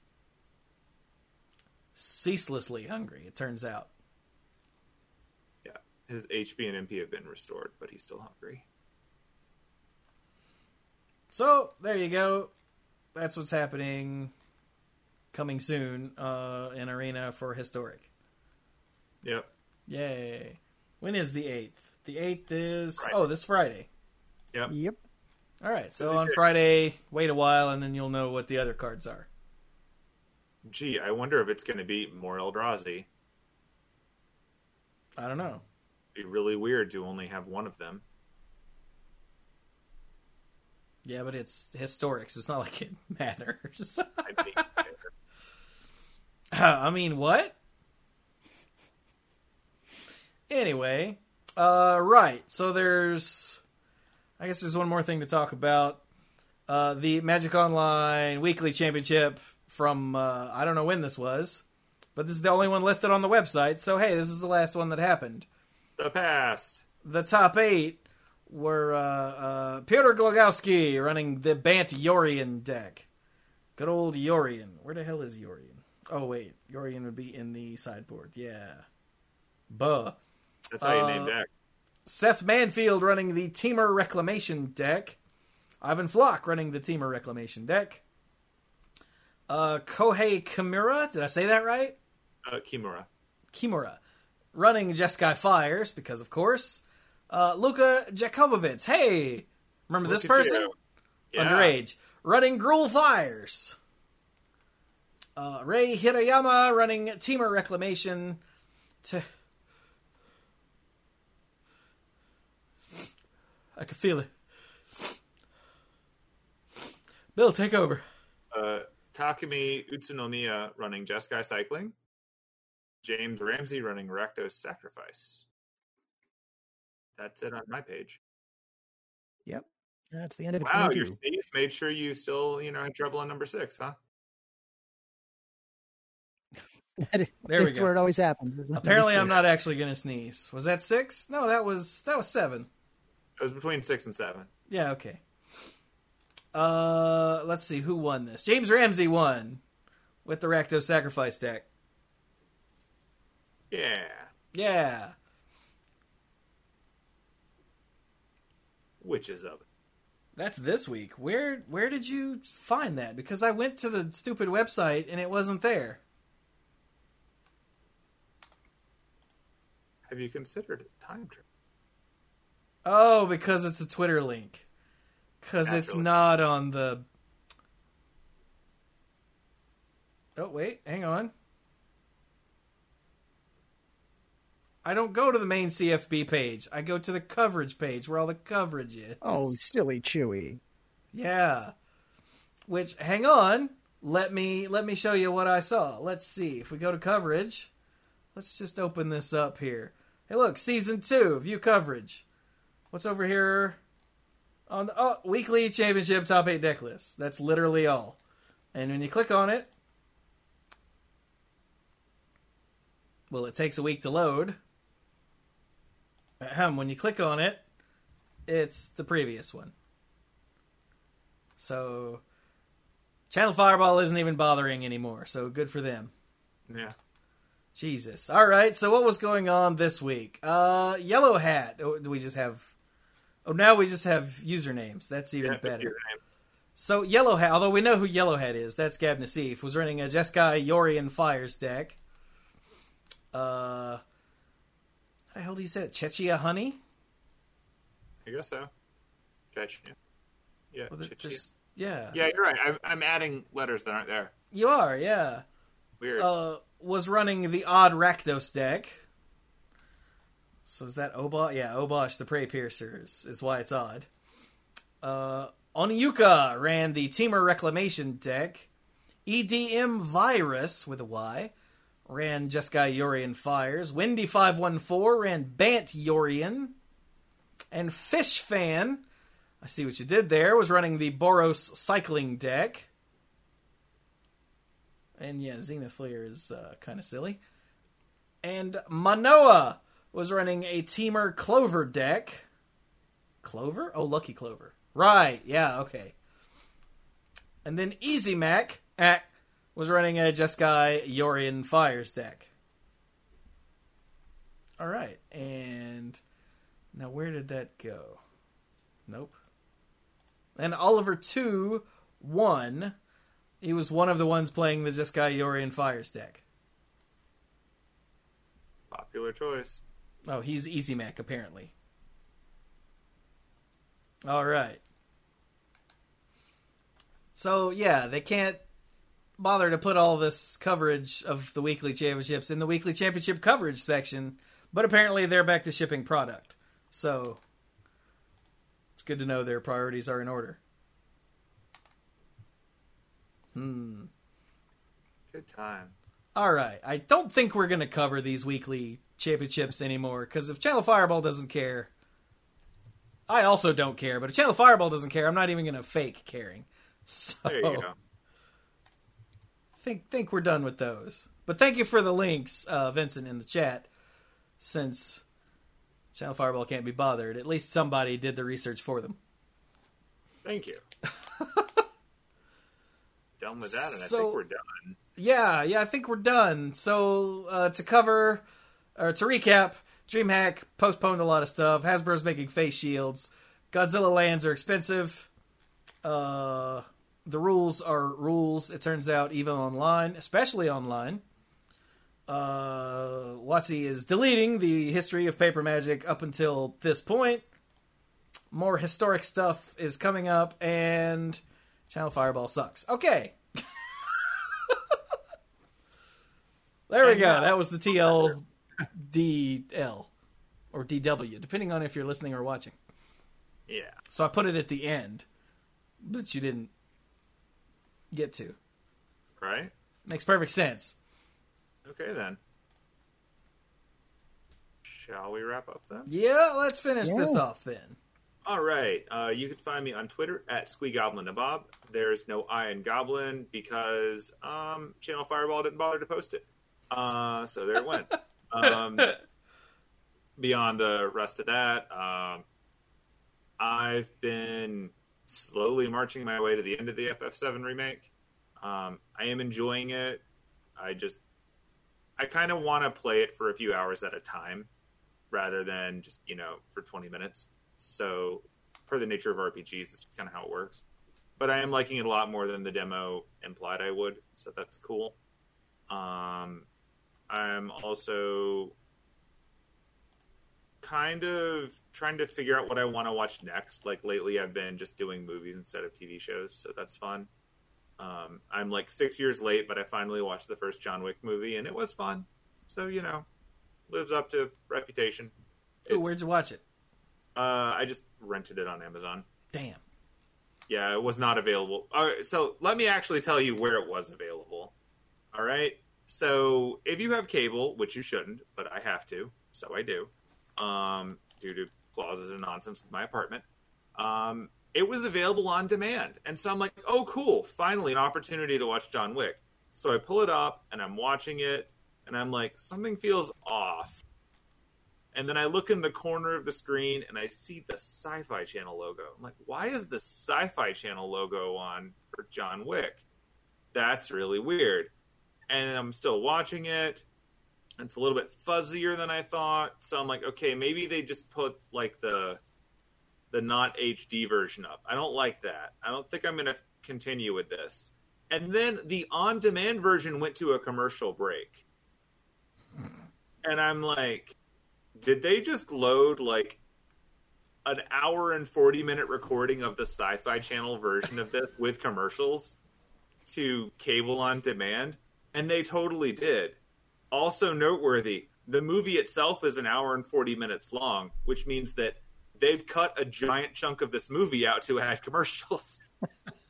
Ceaselessly hungry, it turns out. Yeah, his HP and MP have been restored, but he's still hungry. So there you go. That's what's happening. Coming soon uh, in Arena for Historic. Yep. Yay! When is the eighth? The eighth is Friday. oh this Friday. Yep. Yep. All right, so on good? Friday, wait a while, and then you'll know what the other cards are. Gee, I wonder if it's going to be more Eldrazi. I don't know. Be really weird to only have one of them. Yeah, but it's historic, so it's not like it matters. I'd I mean, what? Anyway, uh, right. So there's, I guess there's one more thing to talk about. Uh, the Magic Online Weekly Championship from uh, I don't know when this was, but this is the only one listed on the website. So hey, this is the last one that happened. the past. The top eight were uh, uh, Glogowski running the Bant Yorion deck. Good old Yorion. Where the hell is Yorion? Oh wait, Yorion would be in the sideboard. Yeah. Buh. That's how you Uh, name deck. Seth Manfield running the Temur Reclamation deck. Ivan Floch running the Temur Reclamation deck. Uh, Kohei Kimura, did I say that right? Uh, Kimura. Kimura running Jeskai Fires, because of course. Uh, Luka hey! Remember this Look at person? Yeah. Underage. Running Gruul Fires. Uh, Ray Hirayama running Temur Reclamation. To... I can feel it. Bill, take over. Uh, Takumi Utsunomiya running Jeskai Cycling. James Ramsey running Rakdos Sacrifice. That's it on my page. Yep. That's the end of it. Wow, your you. Steve made sure you still, you know, had trouble on number six, huh? There we That's go. where it always happens. Apparently, I'm not actually going to sneeze. Was that six? No, that was that was seven. It was between six and seven. Yeah, okay. Uh, let's see who won this. James Ramsey won with the Rakdos Sacrifice deck. Yeah. Yeah. Witches of it. That's this week. Where where did you find that? Because I went to the stupid website and it wasn't there. Have you considered time travel? Oh, because it's a Twitter link. Because it's not on the. Oh wait, hang on. I don't go to the main CFB page. I go to the coverage page where all the coverage is. Oh, silly Chewie. Yeah. Which hang on, let me let me show you what I saw. Let's see. If we go to coverage, let's just open this up here. Hey look, season 2, view coverage. What's over here on the oh, weekly championship top 8 deck list. That's literally all. And when you click on it, well, it takes a week to load. Ahem, when you click on it, it's the previous one. So Channel Fireball isn't even bothering anymore, so good for them. Yeah. Jesus. All right, so what was going on this week? Uh Yellow Hat. Oh, do we just have Oh, now we just have usernames. That's even yeah better. So Yellow Hat, although we know who Yellow Hat is, that's Gab Nassif, was running a Jeskai Yorion Fires deck. Uh how the hell do you say it? Chechia Honey? I guess so. Fetch. Yeah. Yeah, Well, just yeah. yeah, you're right. I'm, I'm adding letters that aren't there. You are, yeah. Weird. Uh, was running the odd Rakdos deck. So is that Obosh? Yeah, Obosh the Prey Piercer is, is why it's odd. Uh, Onyuka ran the Temur Reclamation deck. EDM Virus with a Y ran Jeskai Yorion Fires. Windy514 ran Bant Yorion. And Fish Fan, I see what you did there, was running the Boros Cycling deck. And yeah, Zenith Flare is uh, kind of silly. And Manoa was running a Temur Clover deck. Clover? Oh, Lucky Clover. Right, yeah, okay. And then Easy Mac was running a Jeskai Yorion Fires deck. Alright, and now where did that go? Nope. And Oliver 2 won. He was one of the ones playing the Jeskai Yorion Fires deck. Popular choice. Oh, he's Easy Mac, apparently. All right. So, yeah, they can't bother to put all this coverage of the weekly championships in the weekly championship coverage section, but apparently they're back to shipping product. So, it's good to know their priorities are in order. Hmm. Good time. All right. I don't think we're going to cover these weekly championships anymore because if Channel Fireball doesn't care, I also don't care. But if Channel Fireball doesn't care, I'm not even going to fake caring. So There you go. think think we're done with those. But thank you for the links, uh, Vincent, in the chat. Since Channel Fireball can't be bothered, at least somebody did the research for them. Thank you. done with that, and I think we're done. Yeah, yeah, I think we're done. So uh, to cover or to recap, DreamHack postponed a lot of stuff. Hasbro's making face shields. Godzilla lands are expensive. Uh, the rules are rules. It turns out even online, especially online. Uh, WotC is deleting the history of paper magic up until this point. More historic stuff is coming up, and Channel Fireball sucks. Okay. There we And go. now- That was the TLDL or DW, depending on if you're listening or watching. Yeah. So I put it at the end, but you didn't get to. Right. Makes perfect sense. Okay then. Shall we wrap up then? Yeah, let's finish this off then. All right. Uh, you can find me on Twitter at SqueeGoblnNabob. There's no I in Goblin because um, Channel Fireball didn't bother to post it. Uh, so there it went. um, beyond the rest of that, um, I've been slowly marching my way to the end of the FF7 remake. Um, I am enjoying it. I just, I kind of want to play it for a few hours at a time rather than just, you know, for 20 minutes. So, per the nature of RPGs, it's kind of how it works. But I am liking it a lot more than the demo implied I would, so that's cool. Um, I'm also kind of trying to figure out what I want to watch next. Like lately, I've been just doing movies instead of TV shows, so that's fun. Um, I'm like six years late, but I finally watched the first John Wick movie, and it was fun. So you know, lives up to reputation. Ooh, where'd you watch it? uh, I just rented it on Amazon. Damn. Yeah, it was not available. All right, so let me actually tell you where it was available. All right. So if you have cable, which you shouldn't, but I have to, so I do, um, due to clauses and nonsense with my apartment. Um, it was available on demand, and so I'm like, oh, cool! Finally, an opportunity to watch John Wick. So I pull it up and I'm watching it, and I'm like, something feels off. And then I look in the corner of the screen and I see the Sci Fi Channel logo. I'm like, why is the Sci Fi Channel logo on for John Wick? That's really weird. And I'm still watching it. It's a little bit fuzzier than I thought. So I'm like, okay, maybe they just put like the the not HD version up. I don't like that. I don't think I'm going to continue with this. And then the on demand version went to a commercial break. And I'm like, did they just load like an hour and 40 minute recording of the Sci Fi Channel version of this with commercials to cable on demand, and they totally did. Also noteworthy, the movie itself is an hour and 40 minutes long, which means that they've cut a giant chunk of this movie out to add commercials.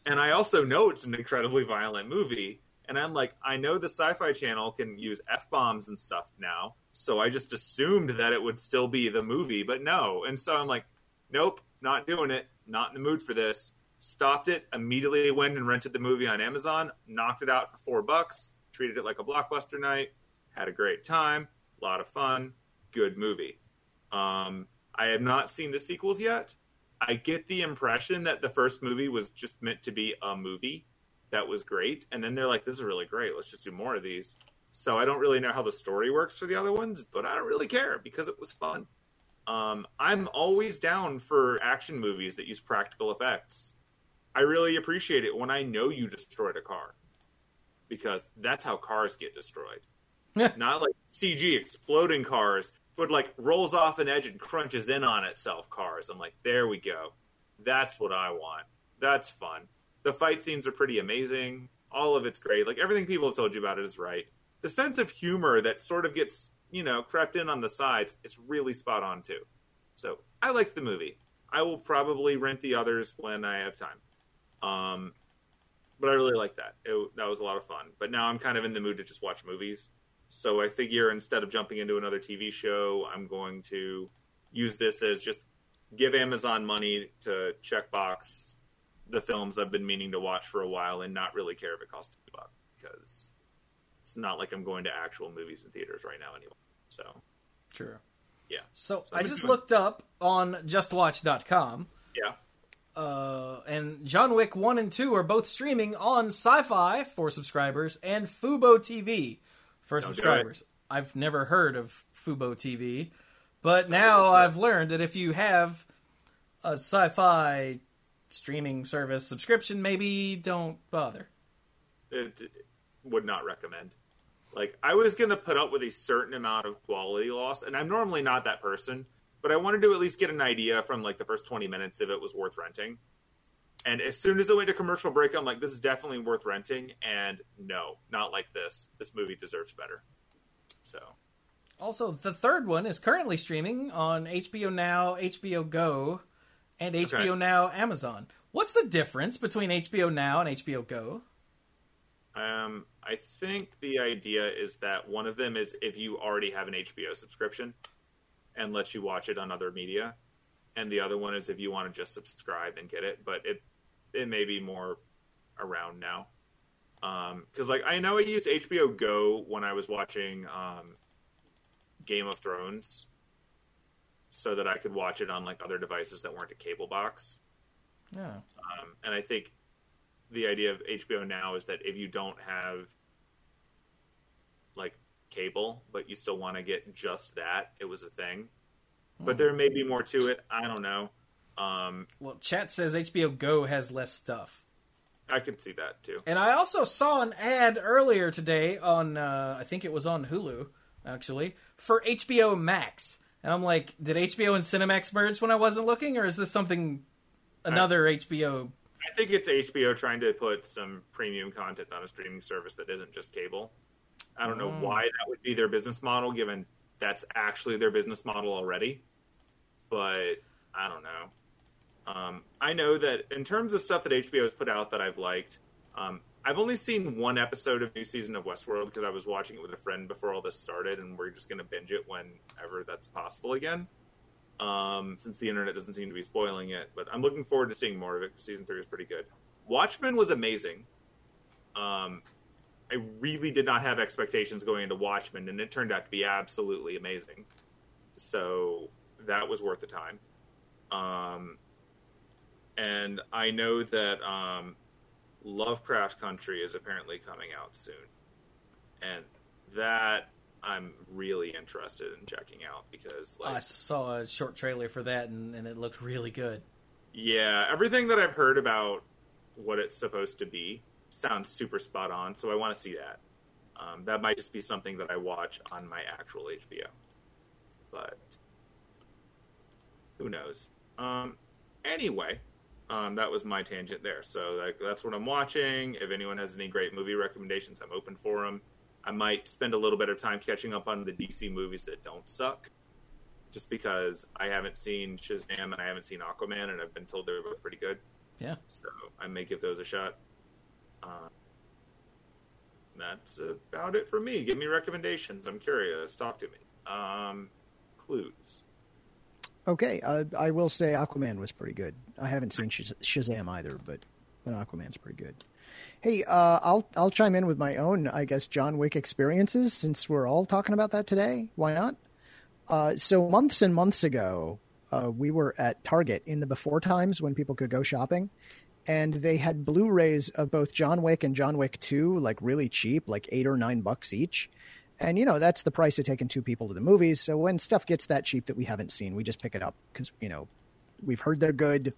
and I also know it's an incredibly violent movie. And I'm like, I know the Sci Fi Channel can use F bombs and stuff now. So I just assumed that it would still be the movie, but no. And so I'm like, nope, not doing it. Not in the mood for this. Stopped it, immediately went and rented the movie on Amazon, knocked it out for four bucks, treated it like a blockbuster night, had a great time, a lot of fun, good movie. Um, I have not seen the sequels yet. I get the impression that the first movie was just meant to be a movie that was great, and then they're like, "This is really great. Let's just do more of these." So I don't really know how the story works for the other ones, but I don't really care because it was fun. Um, I'm always down for action movies that use practical effects. I really appreciate it when I know you destroyed a car because that's how cars get destroyed. Not like CG exploding cars but like rolls off an edge and crunches in on itself cars. I'm like, there we go. That's what I want. That's fun. The fight scenes are pretty amazing. All of it's great. Like everything people have told you about it is right. The sense of humor that sort of gets, you know, crept in on the sides is really spot on too. So I liked the movie. I will probably rent the others when I have time. Um, but I really like that. It, that was a lot of fun. But now I'm kind of in the mood to just watch movies. So I figure instead of jumping into another TV show, I'm going to use this as just give Amazon money to checkbox the films I've been meaning to watch for a while and not really care if it costs two bucks because it's not like I'm going to actual movies and theaters right now anyway. So true. Yeah. So, so I just doing... looked up on justwatch.com. Uh, and John Wick 1 and 2 are both streaming on Syfy for subscribers and Fubo TV for Don't subscribers. I've never heard of Fubo TV, but now I've learned that if you have a sci-fi streaming service subscription, maybe don't bother. It, it would not recommend. Like I was going to put up with a certain amount of quality loss, and I'm normally not that person, but I wanted to at least get an idea from like the first 20 minutes if it was worth renting. And as soon as it went to commercial break, I'm like, this is definitely worth renting. And no, not like this. This movie deserves better. So. Also, the third one is currently streaming on HBO Now, HBO Go, and HBO okay. Now Amazon. What's the difference between HBO Now and HBO Go? Um, I think the idea is that one of them is if you already have an HBO subscription and lets you watch it on other media, and the other one is if you want to just subscribe and get it. But it it may be more around now. Because um, like I know I used HBO Go when I was watching um, Game of Thrones, so that I could watch it on like other devices that weren't a cable box. Yeah. Um, and I think the idea of HBO now is that if you don't have cable, but you still want to get just that, it was a thing. But hmm. there may be more to it. I don't know. Um, well, chat says HBO Go has less stuff. I can see that too. And I also saw an ad earlier today on, uh, I think it was on Hulu, actually, for HBO Max. And I'm like, did HBO and Cinemax merge when I wasn't looking, or is this something another I, HBO? I think it's HBO trying to put some premium content on a streaming service that isn't just cable. I don't know mm. why that would be their business model, given that's actually their business model already. But I don't know. Um, I know that in terms of stuff that HBO has put out that I've liked, um, I've only seen one episode of new season of Westworld because I was watching it with a friend before all this started, and we're just going to binge it whenever that's possible again. Um, since the internet doesn't seem to be spoiling it, but I'm looking forward to seeing more of it. because Season three was pretty good. Watchmen was amazing. Um, I really did not have expectations going into Watchmen, and it turned out to be absolutely amazing. So that was worth the time. Um, and I know that um, Lovecraft Country is apparently coming out soon, and that I'm really interested in checking out because like, I saw a short trailer for that and, and, it looked really good. Yeah, everything that I've heard about what it's supposed to be sounds super spot on, so I want to see that. Um, that might just be something that I watch on my actual HBO, but who knows? Um, anyway, um, that was my tangent there. So like, that's what I'm watching. If anyone has any great movie recommendations, I'm open for them. I might spend a little bit of time catching up on the DC movies that don't suck, just because I haven't seen Shazam and I haven't seen Aquaman, and I've been told they're both pretty good. Yeah. So I may give those a shot. Uh, that's about it for me. Give me recommendations. I'm curious. Talk to me. Um, Cluze. Okay, uh, I will say Aquaman was pretty good. I haven't seen Shaz- Shazam either, but but Aquaman's pretty good. Hey, uh, I'll I'll chime in with my own, I guess, John Wick experiences since we're all talking about that today. Why not? Uh, so months and months ago, uh, we were at Target in the before times when people could go shopping, and they had Blu-rays of both John Wick and John Wick Two, like really cheap, like eight or nine bucks each. And you know that's the price of taking two people to the movies. So when stuff gets that cheap that we haven't seen, we just pick it up because you know we've heard they're good.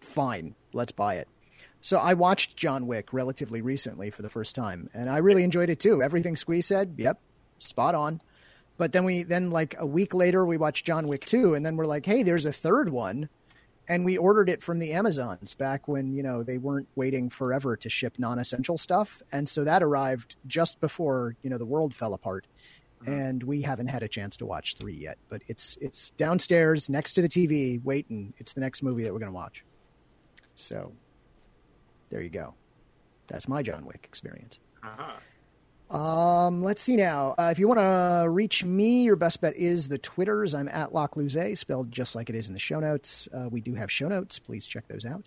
Fine, let's buy it. So I watched John Wick relatively recently for the first time, and I really enjoyed it too. Everything Squee's said, yep, spot on. But then we then like a week later we watched John Wick 2 and then we're like, "Hey, there's a third one." And we ordered it from the Amazons back when, you know, they weren't waiting forever to ship non-essential stuff. And so that arrived just before, you know, the world fell apart. And we haven't had a chance to watch 3 yet, but it's it's downstairs next to the TV waiting. It's the next movie that we're going to watch. So there you go. That's my John Wick experience. Uh-huh. Um, let's see now. Uh, if you want to reach me, your best bet is the Twitters. I'm at Locke spelled just like it is in the show notes. Uh, we do have show notes. Please check those out.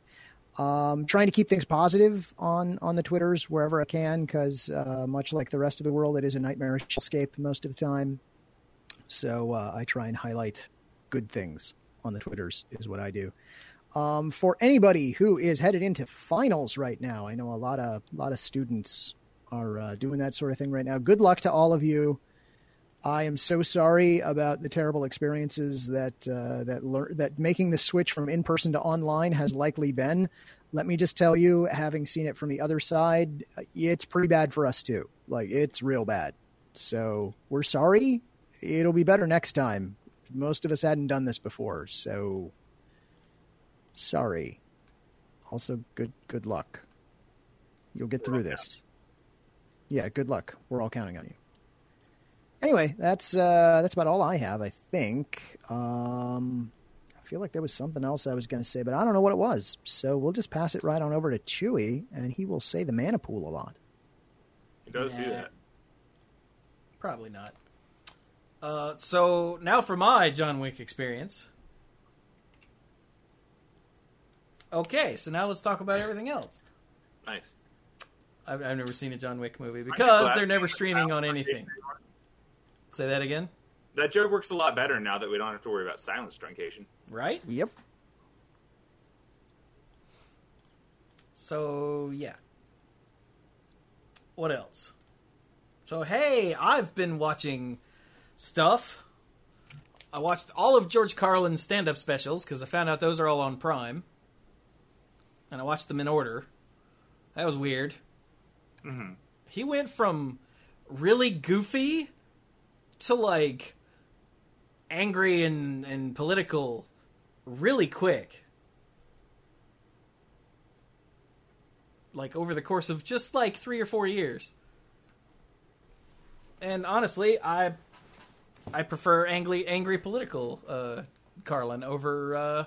Um, trying to keep things positive on on the Twitters wherever I can, because uh, much like the rest of the world, it is a nightmarish escape most of the time. So uh, I try and highlight good things on the Twitters is what I do. Um, for anybody who is headed into finals right now, I know a lot of a lot of students are uh, doing that sort of thing right now. Good luck to all of you. I am so sorry about the terrible experiences that uh, that lear- that making the switch from in person to online has likely been. Let me just tell you, having seen it from the other side, it's pretty bad for us too. Like it's real bad. So we're sorry. It'll be better next time. Most of us hadn't done this before, so sorry. Also, good good luck. You'll get through this yeah, good luck. We're all counting on you. Anyway, that's uh, that's about all I have. I think. Um, I feel like there was something else I was going to say, but I don't know what it was. So we'll just pass it right on over to Chewie, and he will say the mana pool a lot. He does do that. Probably not. Uh, so now for my John Wick experience. Okay, so now let's talk about everything else. Nice. I've, I've never seen a John Wick movie because they're never streaming on anything. Say that again, That joke works a lot better now that we don't have to worry about silence truncation. right? Yep. So yeah. What else? So hey, I've been watching stuff. I watched all of George Carlin's stand-up specials because I found out those are all on Prime, and I watched them in order. That was weird. Mhm. He went from really goofy to like angry and, and political really quick. like over the course of just like three or four years. And honestly, I I prefer angry angry political uh, Carlin over uh,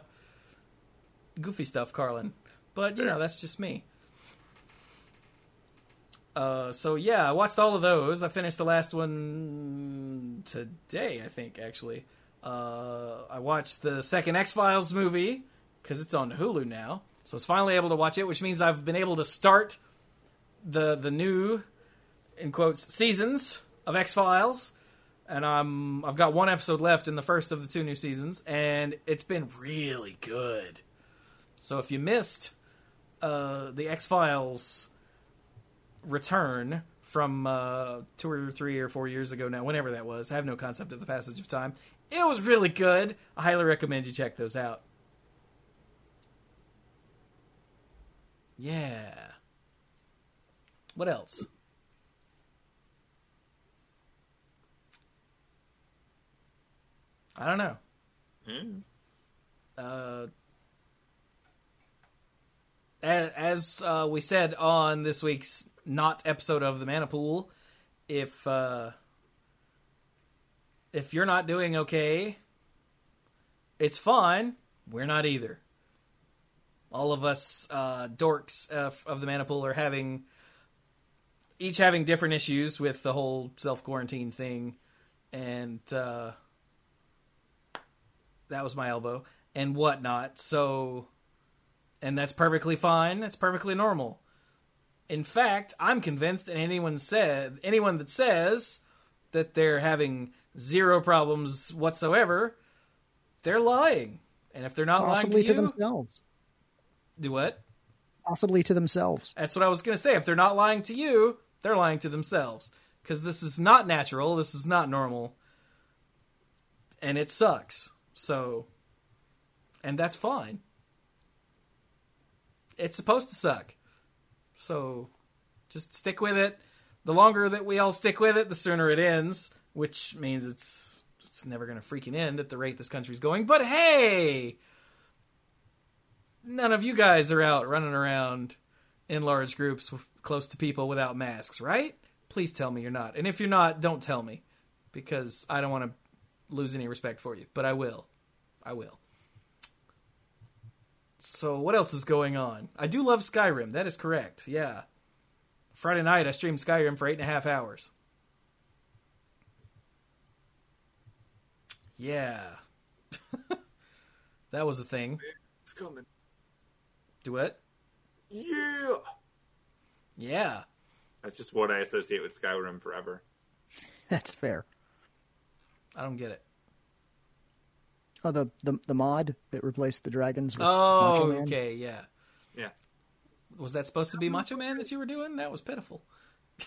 goofy stuff Carlin. But you know, that's just me. Uh, so yeah, I watched all of those. I finished the last one today, I think. Actually, uh, I watched the second X Files movie because it's on Hulu now. So I was finally able to watch it, which means I've been able to start the the new, in quotes, seasons of X Files, and I'm I've got one episode left in the first of the two new seasons, and it's been really good. So if you missed uh, the X Files return from uh, two or three or four years ago now, whenever that was, I have no concept of the passage of time. It was really good. I highly recommend you check those out. Yeah. What else? I don't know. Mm. Uh, as uh, we said on this week's not episode of the Mana Pool, if uh, if you're not doing okay, it's fine. We're not either. All of us uh, dorks uh, of the Mana Pool are having each having different issues with the whole self quarantine thing, and uh, that was my elbow and whatnot. So, and that's perfectly fine. That's perfectly normal. In fact, I'm convinced that anyone said anyone that says that they're having zero problems whatsoever, they're lying. And if they're not Possibly lying to to, you, themselves. do what? Possibly to themselves. That's what I was going to say. If they're not lying to you, they're lying to themselves. Because this is not natural. This is not normal. And it sucks. So, and that's fine. It's supposed to suck. So, just stick with it. The longer that we all stick with it, the sooner it ends, which means it's it's never going to freaking end at the rate this country's going. But hey, none of you guys are out running around in large groups close to people without masks, right? Please tell me you're not. And if you're not, don't tell me because I don't want to lose any respect for you, but I will. I will. So, what else is going on? I do love Skyrim. That is correct. Yeah. Friday night, I streamed Skyrim for eight and a half hours. Yeah. that was a thing. It's coming. Do what? Yeah. Yeah. That's just what I associate with Skyrim forever. That's fair. I don't get it. Oh, the, the the mod that replaced the dragons. With Oh, Macho Man? okay, yeah. Yeah. Was that supposed to be Macho Man that you were doing? That was pitiful.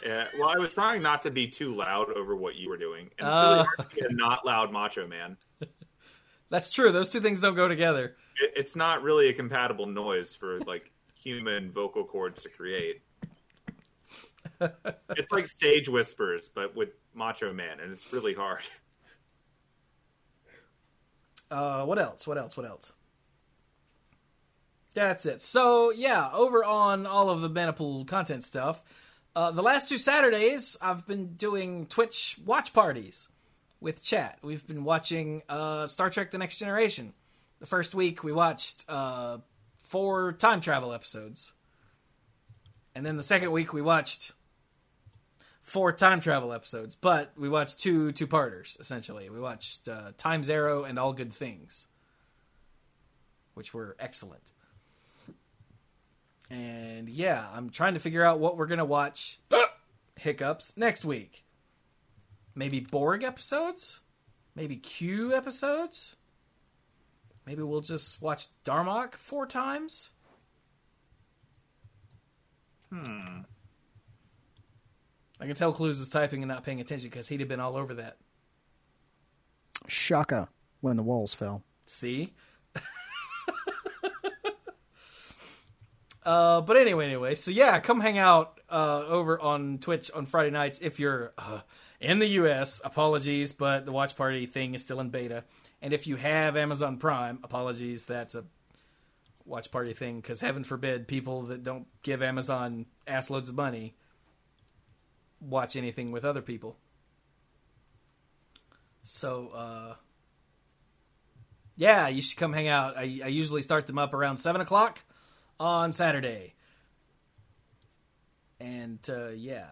Yeah. Well, I was trying not to be too loud over what you were doing. And it's Oh. really hard to be a not loud macho man. That's true. Those two things don't go together. It, it's not really a compatible noise for like human vocal cords to create. it's like stage whispers, but with Macho Man, and it's really hard. Uh, what else? What else? What else? That's it. So yeah, over on all of the Mana Pool content stuff, uh, the last two Saturdays I've been doing Twitch watch parties with chat. We've been watching uh, Star Trek: The Next Generation. The first week we watched uh, four time travel episodes, and then the second week we watched four time travel episodes, but we watched two two parters essentially. We watched uh, Time's Arrow and All Good Things, which were excellent. And yeah, I'm trying to figure out what we're gonna watch. Hiccups next week. Maybe Borg episodes. Maybe Q episodes. Maybe we'll just watch Darmok four times. Hmm. I can tell Cluze is typing and not paying attention because he'd have been all over that. Shaka when the walls fell. See? uh, but anyway, anyway, so yeah, come hang out uh, over on Twitch on Friday nights if you're uh, in the U.S. Apologies, but the watch party thing is still in beta. And if you have Amazon Prime, apologies, that's a watch party thing because heaven forbid people that don't give Amazon ass loads of money watch anything with other people. So, uh, yeah, you should come hang out. I, I usually start them up around seven o'clock on Saturday, and uh, yeah,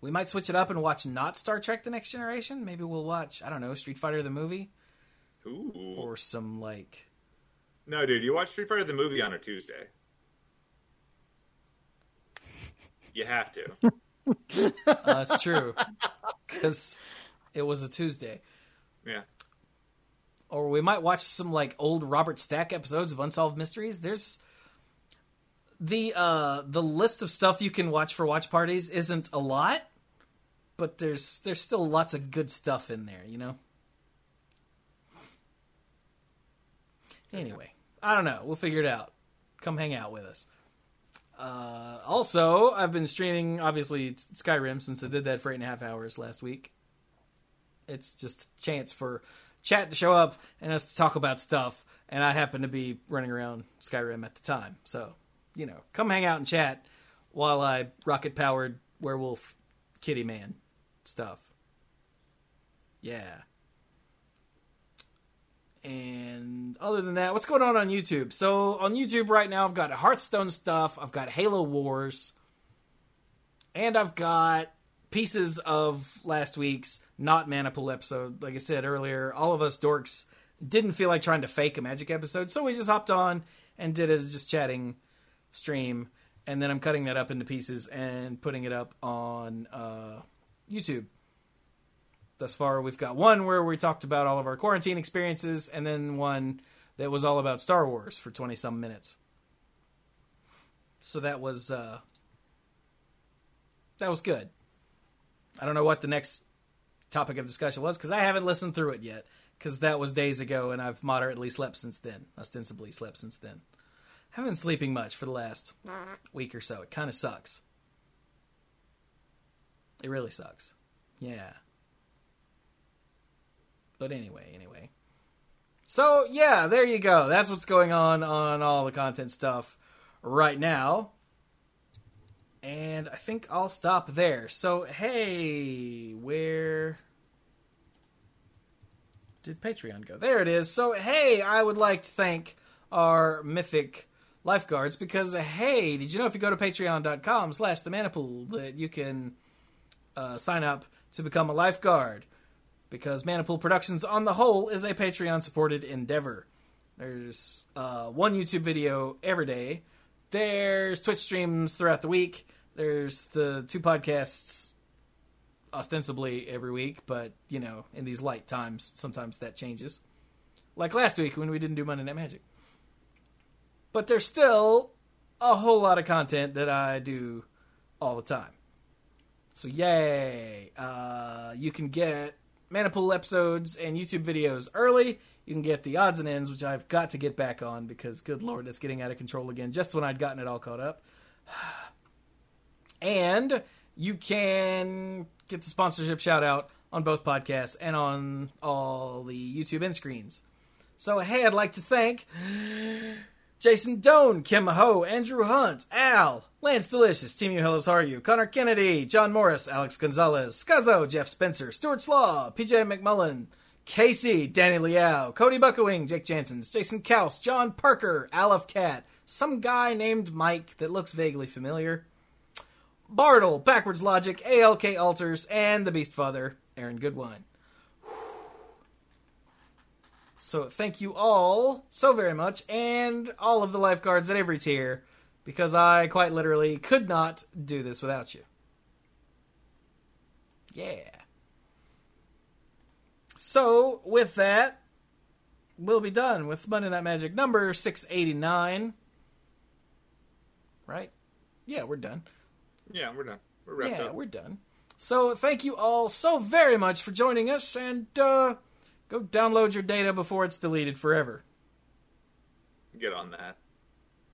we might switch it up and watch not Star Trek: The Next Generation. Maybe we'll watch I don't know Street Fighter the movie Ooh. or some like No, dude, you watch Street Fighter the movie on a Tuesday. You have to. uh, that's true because it was a Tuesday. Yeah. or we might watch some like old Robert Stack episodes of Unsolved Mysteries. There's the uh the list of stuff you can watch for watch parties isn't a lot, but there's there's still lots of good stuff in there, you know. Anyway, I don't know. We'll figure it out. Come hang out with us. Uh, also, I've been streaming obviously Skyrim since I did that for eight and a half hours last week. It's just a chance for chat to show up and us to talk about stuff, and I happen to be running around Skyrim at the time, so you know, come hang out and chat while I rocket powered werewolf kitty man stuff. Yeah. And other than that, what's going on on YouTube? So on YouTube right now, I've got Hearthstone stuff, I've got Halo Wars, and I've got pieces of last week's not Mana Pool episode. Like I said earlier, all of us dorks didn't feel like trying to fake a magic episode, so we just hopped on and did a just chatting stream, and then I'm cutting that up into pieces and putting it up on uh, YouTube. Thus far, we've got one where we talked about all of our quarantine experiences, and then one that was all about Star Wars for 20 some minutes. So that was uh, that was good. I don't know what the next topic of discussion was because I haven't listened through it yet because that was days ago and I've moderately slept since then. Ostensibly slept since then. Haven't been sleeping much for the last week or so. It kind of sucks. It really sucks. Yeah. But anyway, anyway. So, yeah, there you go. That's what's going on on all the content stuff right now. And I think I'll stop there. So, hey, where did Patreon go? There it is. So, hey, I would like to thank our mythic lifeguards because, hey, did you know if you go to patreon.com slash the Mana Pool that you can uh, sign up to become a lifeguard? Because Mana Pool Productions on the whole is a Patreon supported endeavor. There's uh, one YouTube video every day. There's Twitch streams throughout the week. There's the two podcasts ostensibly every week, but you know, in these light times, sometimes that changes. Like last week when we didn't do Monday Night Magic. But there's still a whole lot of content that I do all the time. So yay! Uh, you can get Mana Pool episodes and YouTube videos early. You can get the odds and ends, which I've got to get back on because, good lord, it's getting out of control again. Just when I'd gotten it all caught up. And you can get the sponsorship shout out on both podcasts and on all the YouTube end screens. So, hey, I'd like to thank Jason Doan, Kim Ho, Andrew Hunt, Al, Lance Delicious, Team You Hellas Are You, Connor Kennedy, John Morris, Alex Gonzalez, Scuzzo, Jeff Spencer, Stuart Slaw, PJ McMullen, Casey, Danny Liao, Cody Buckowing, Jake Jansons, Jason Kaus, John Parker, Aleph Cat, some guy named Mike that looks vaguely familiar, Bartle, Backwards Logic, ALK Alters, and the Beast Father, Aaron Goodwine. So thank you all so very much, and all of the lifeguards at every tier, because I quite literally could not do this without you. Yeah. So with that, we'll be done with Monday Night Magic number 689. Right? Yeah, we're done. Yeah, we're done. We're wrapped yeah, up. we're done. So thank you all so very much for joining us, and uh, go download your data before it's deleted forever. Get on that.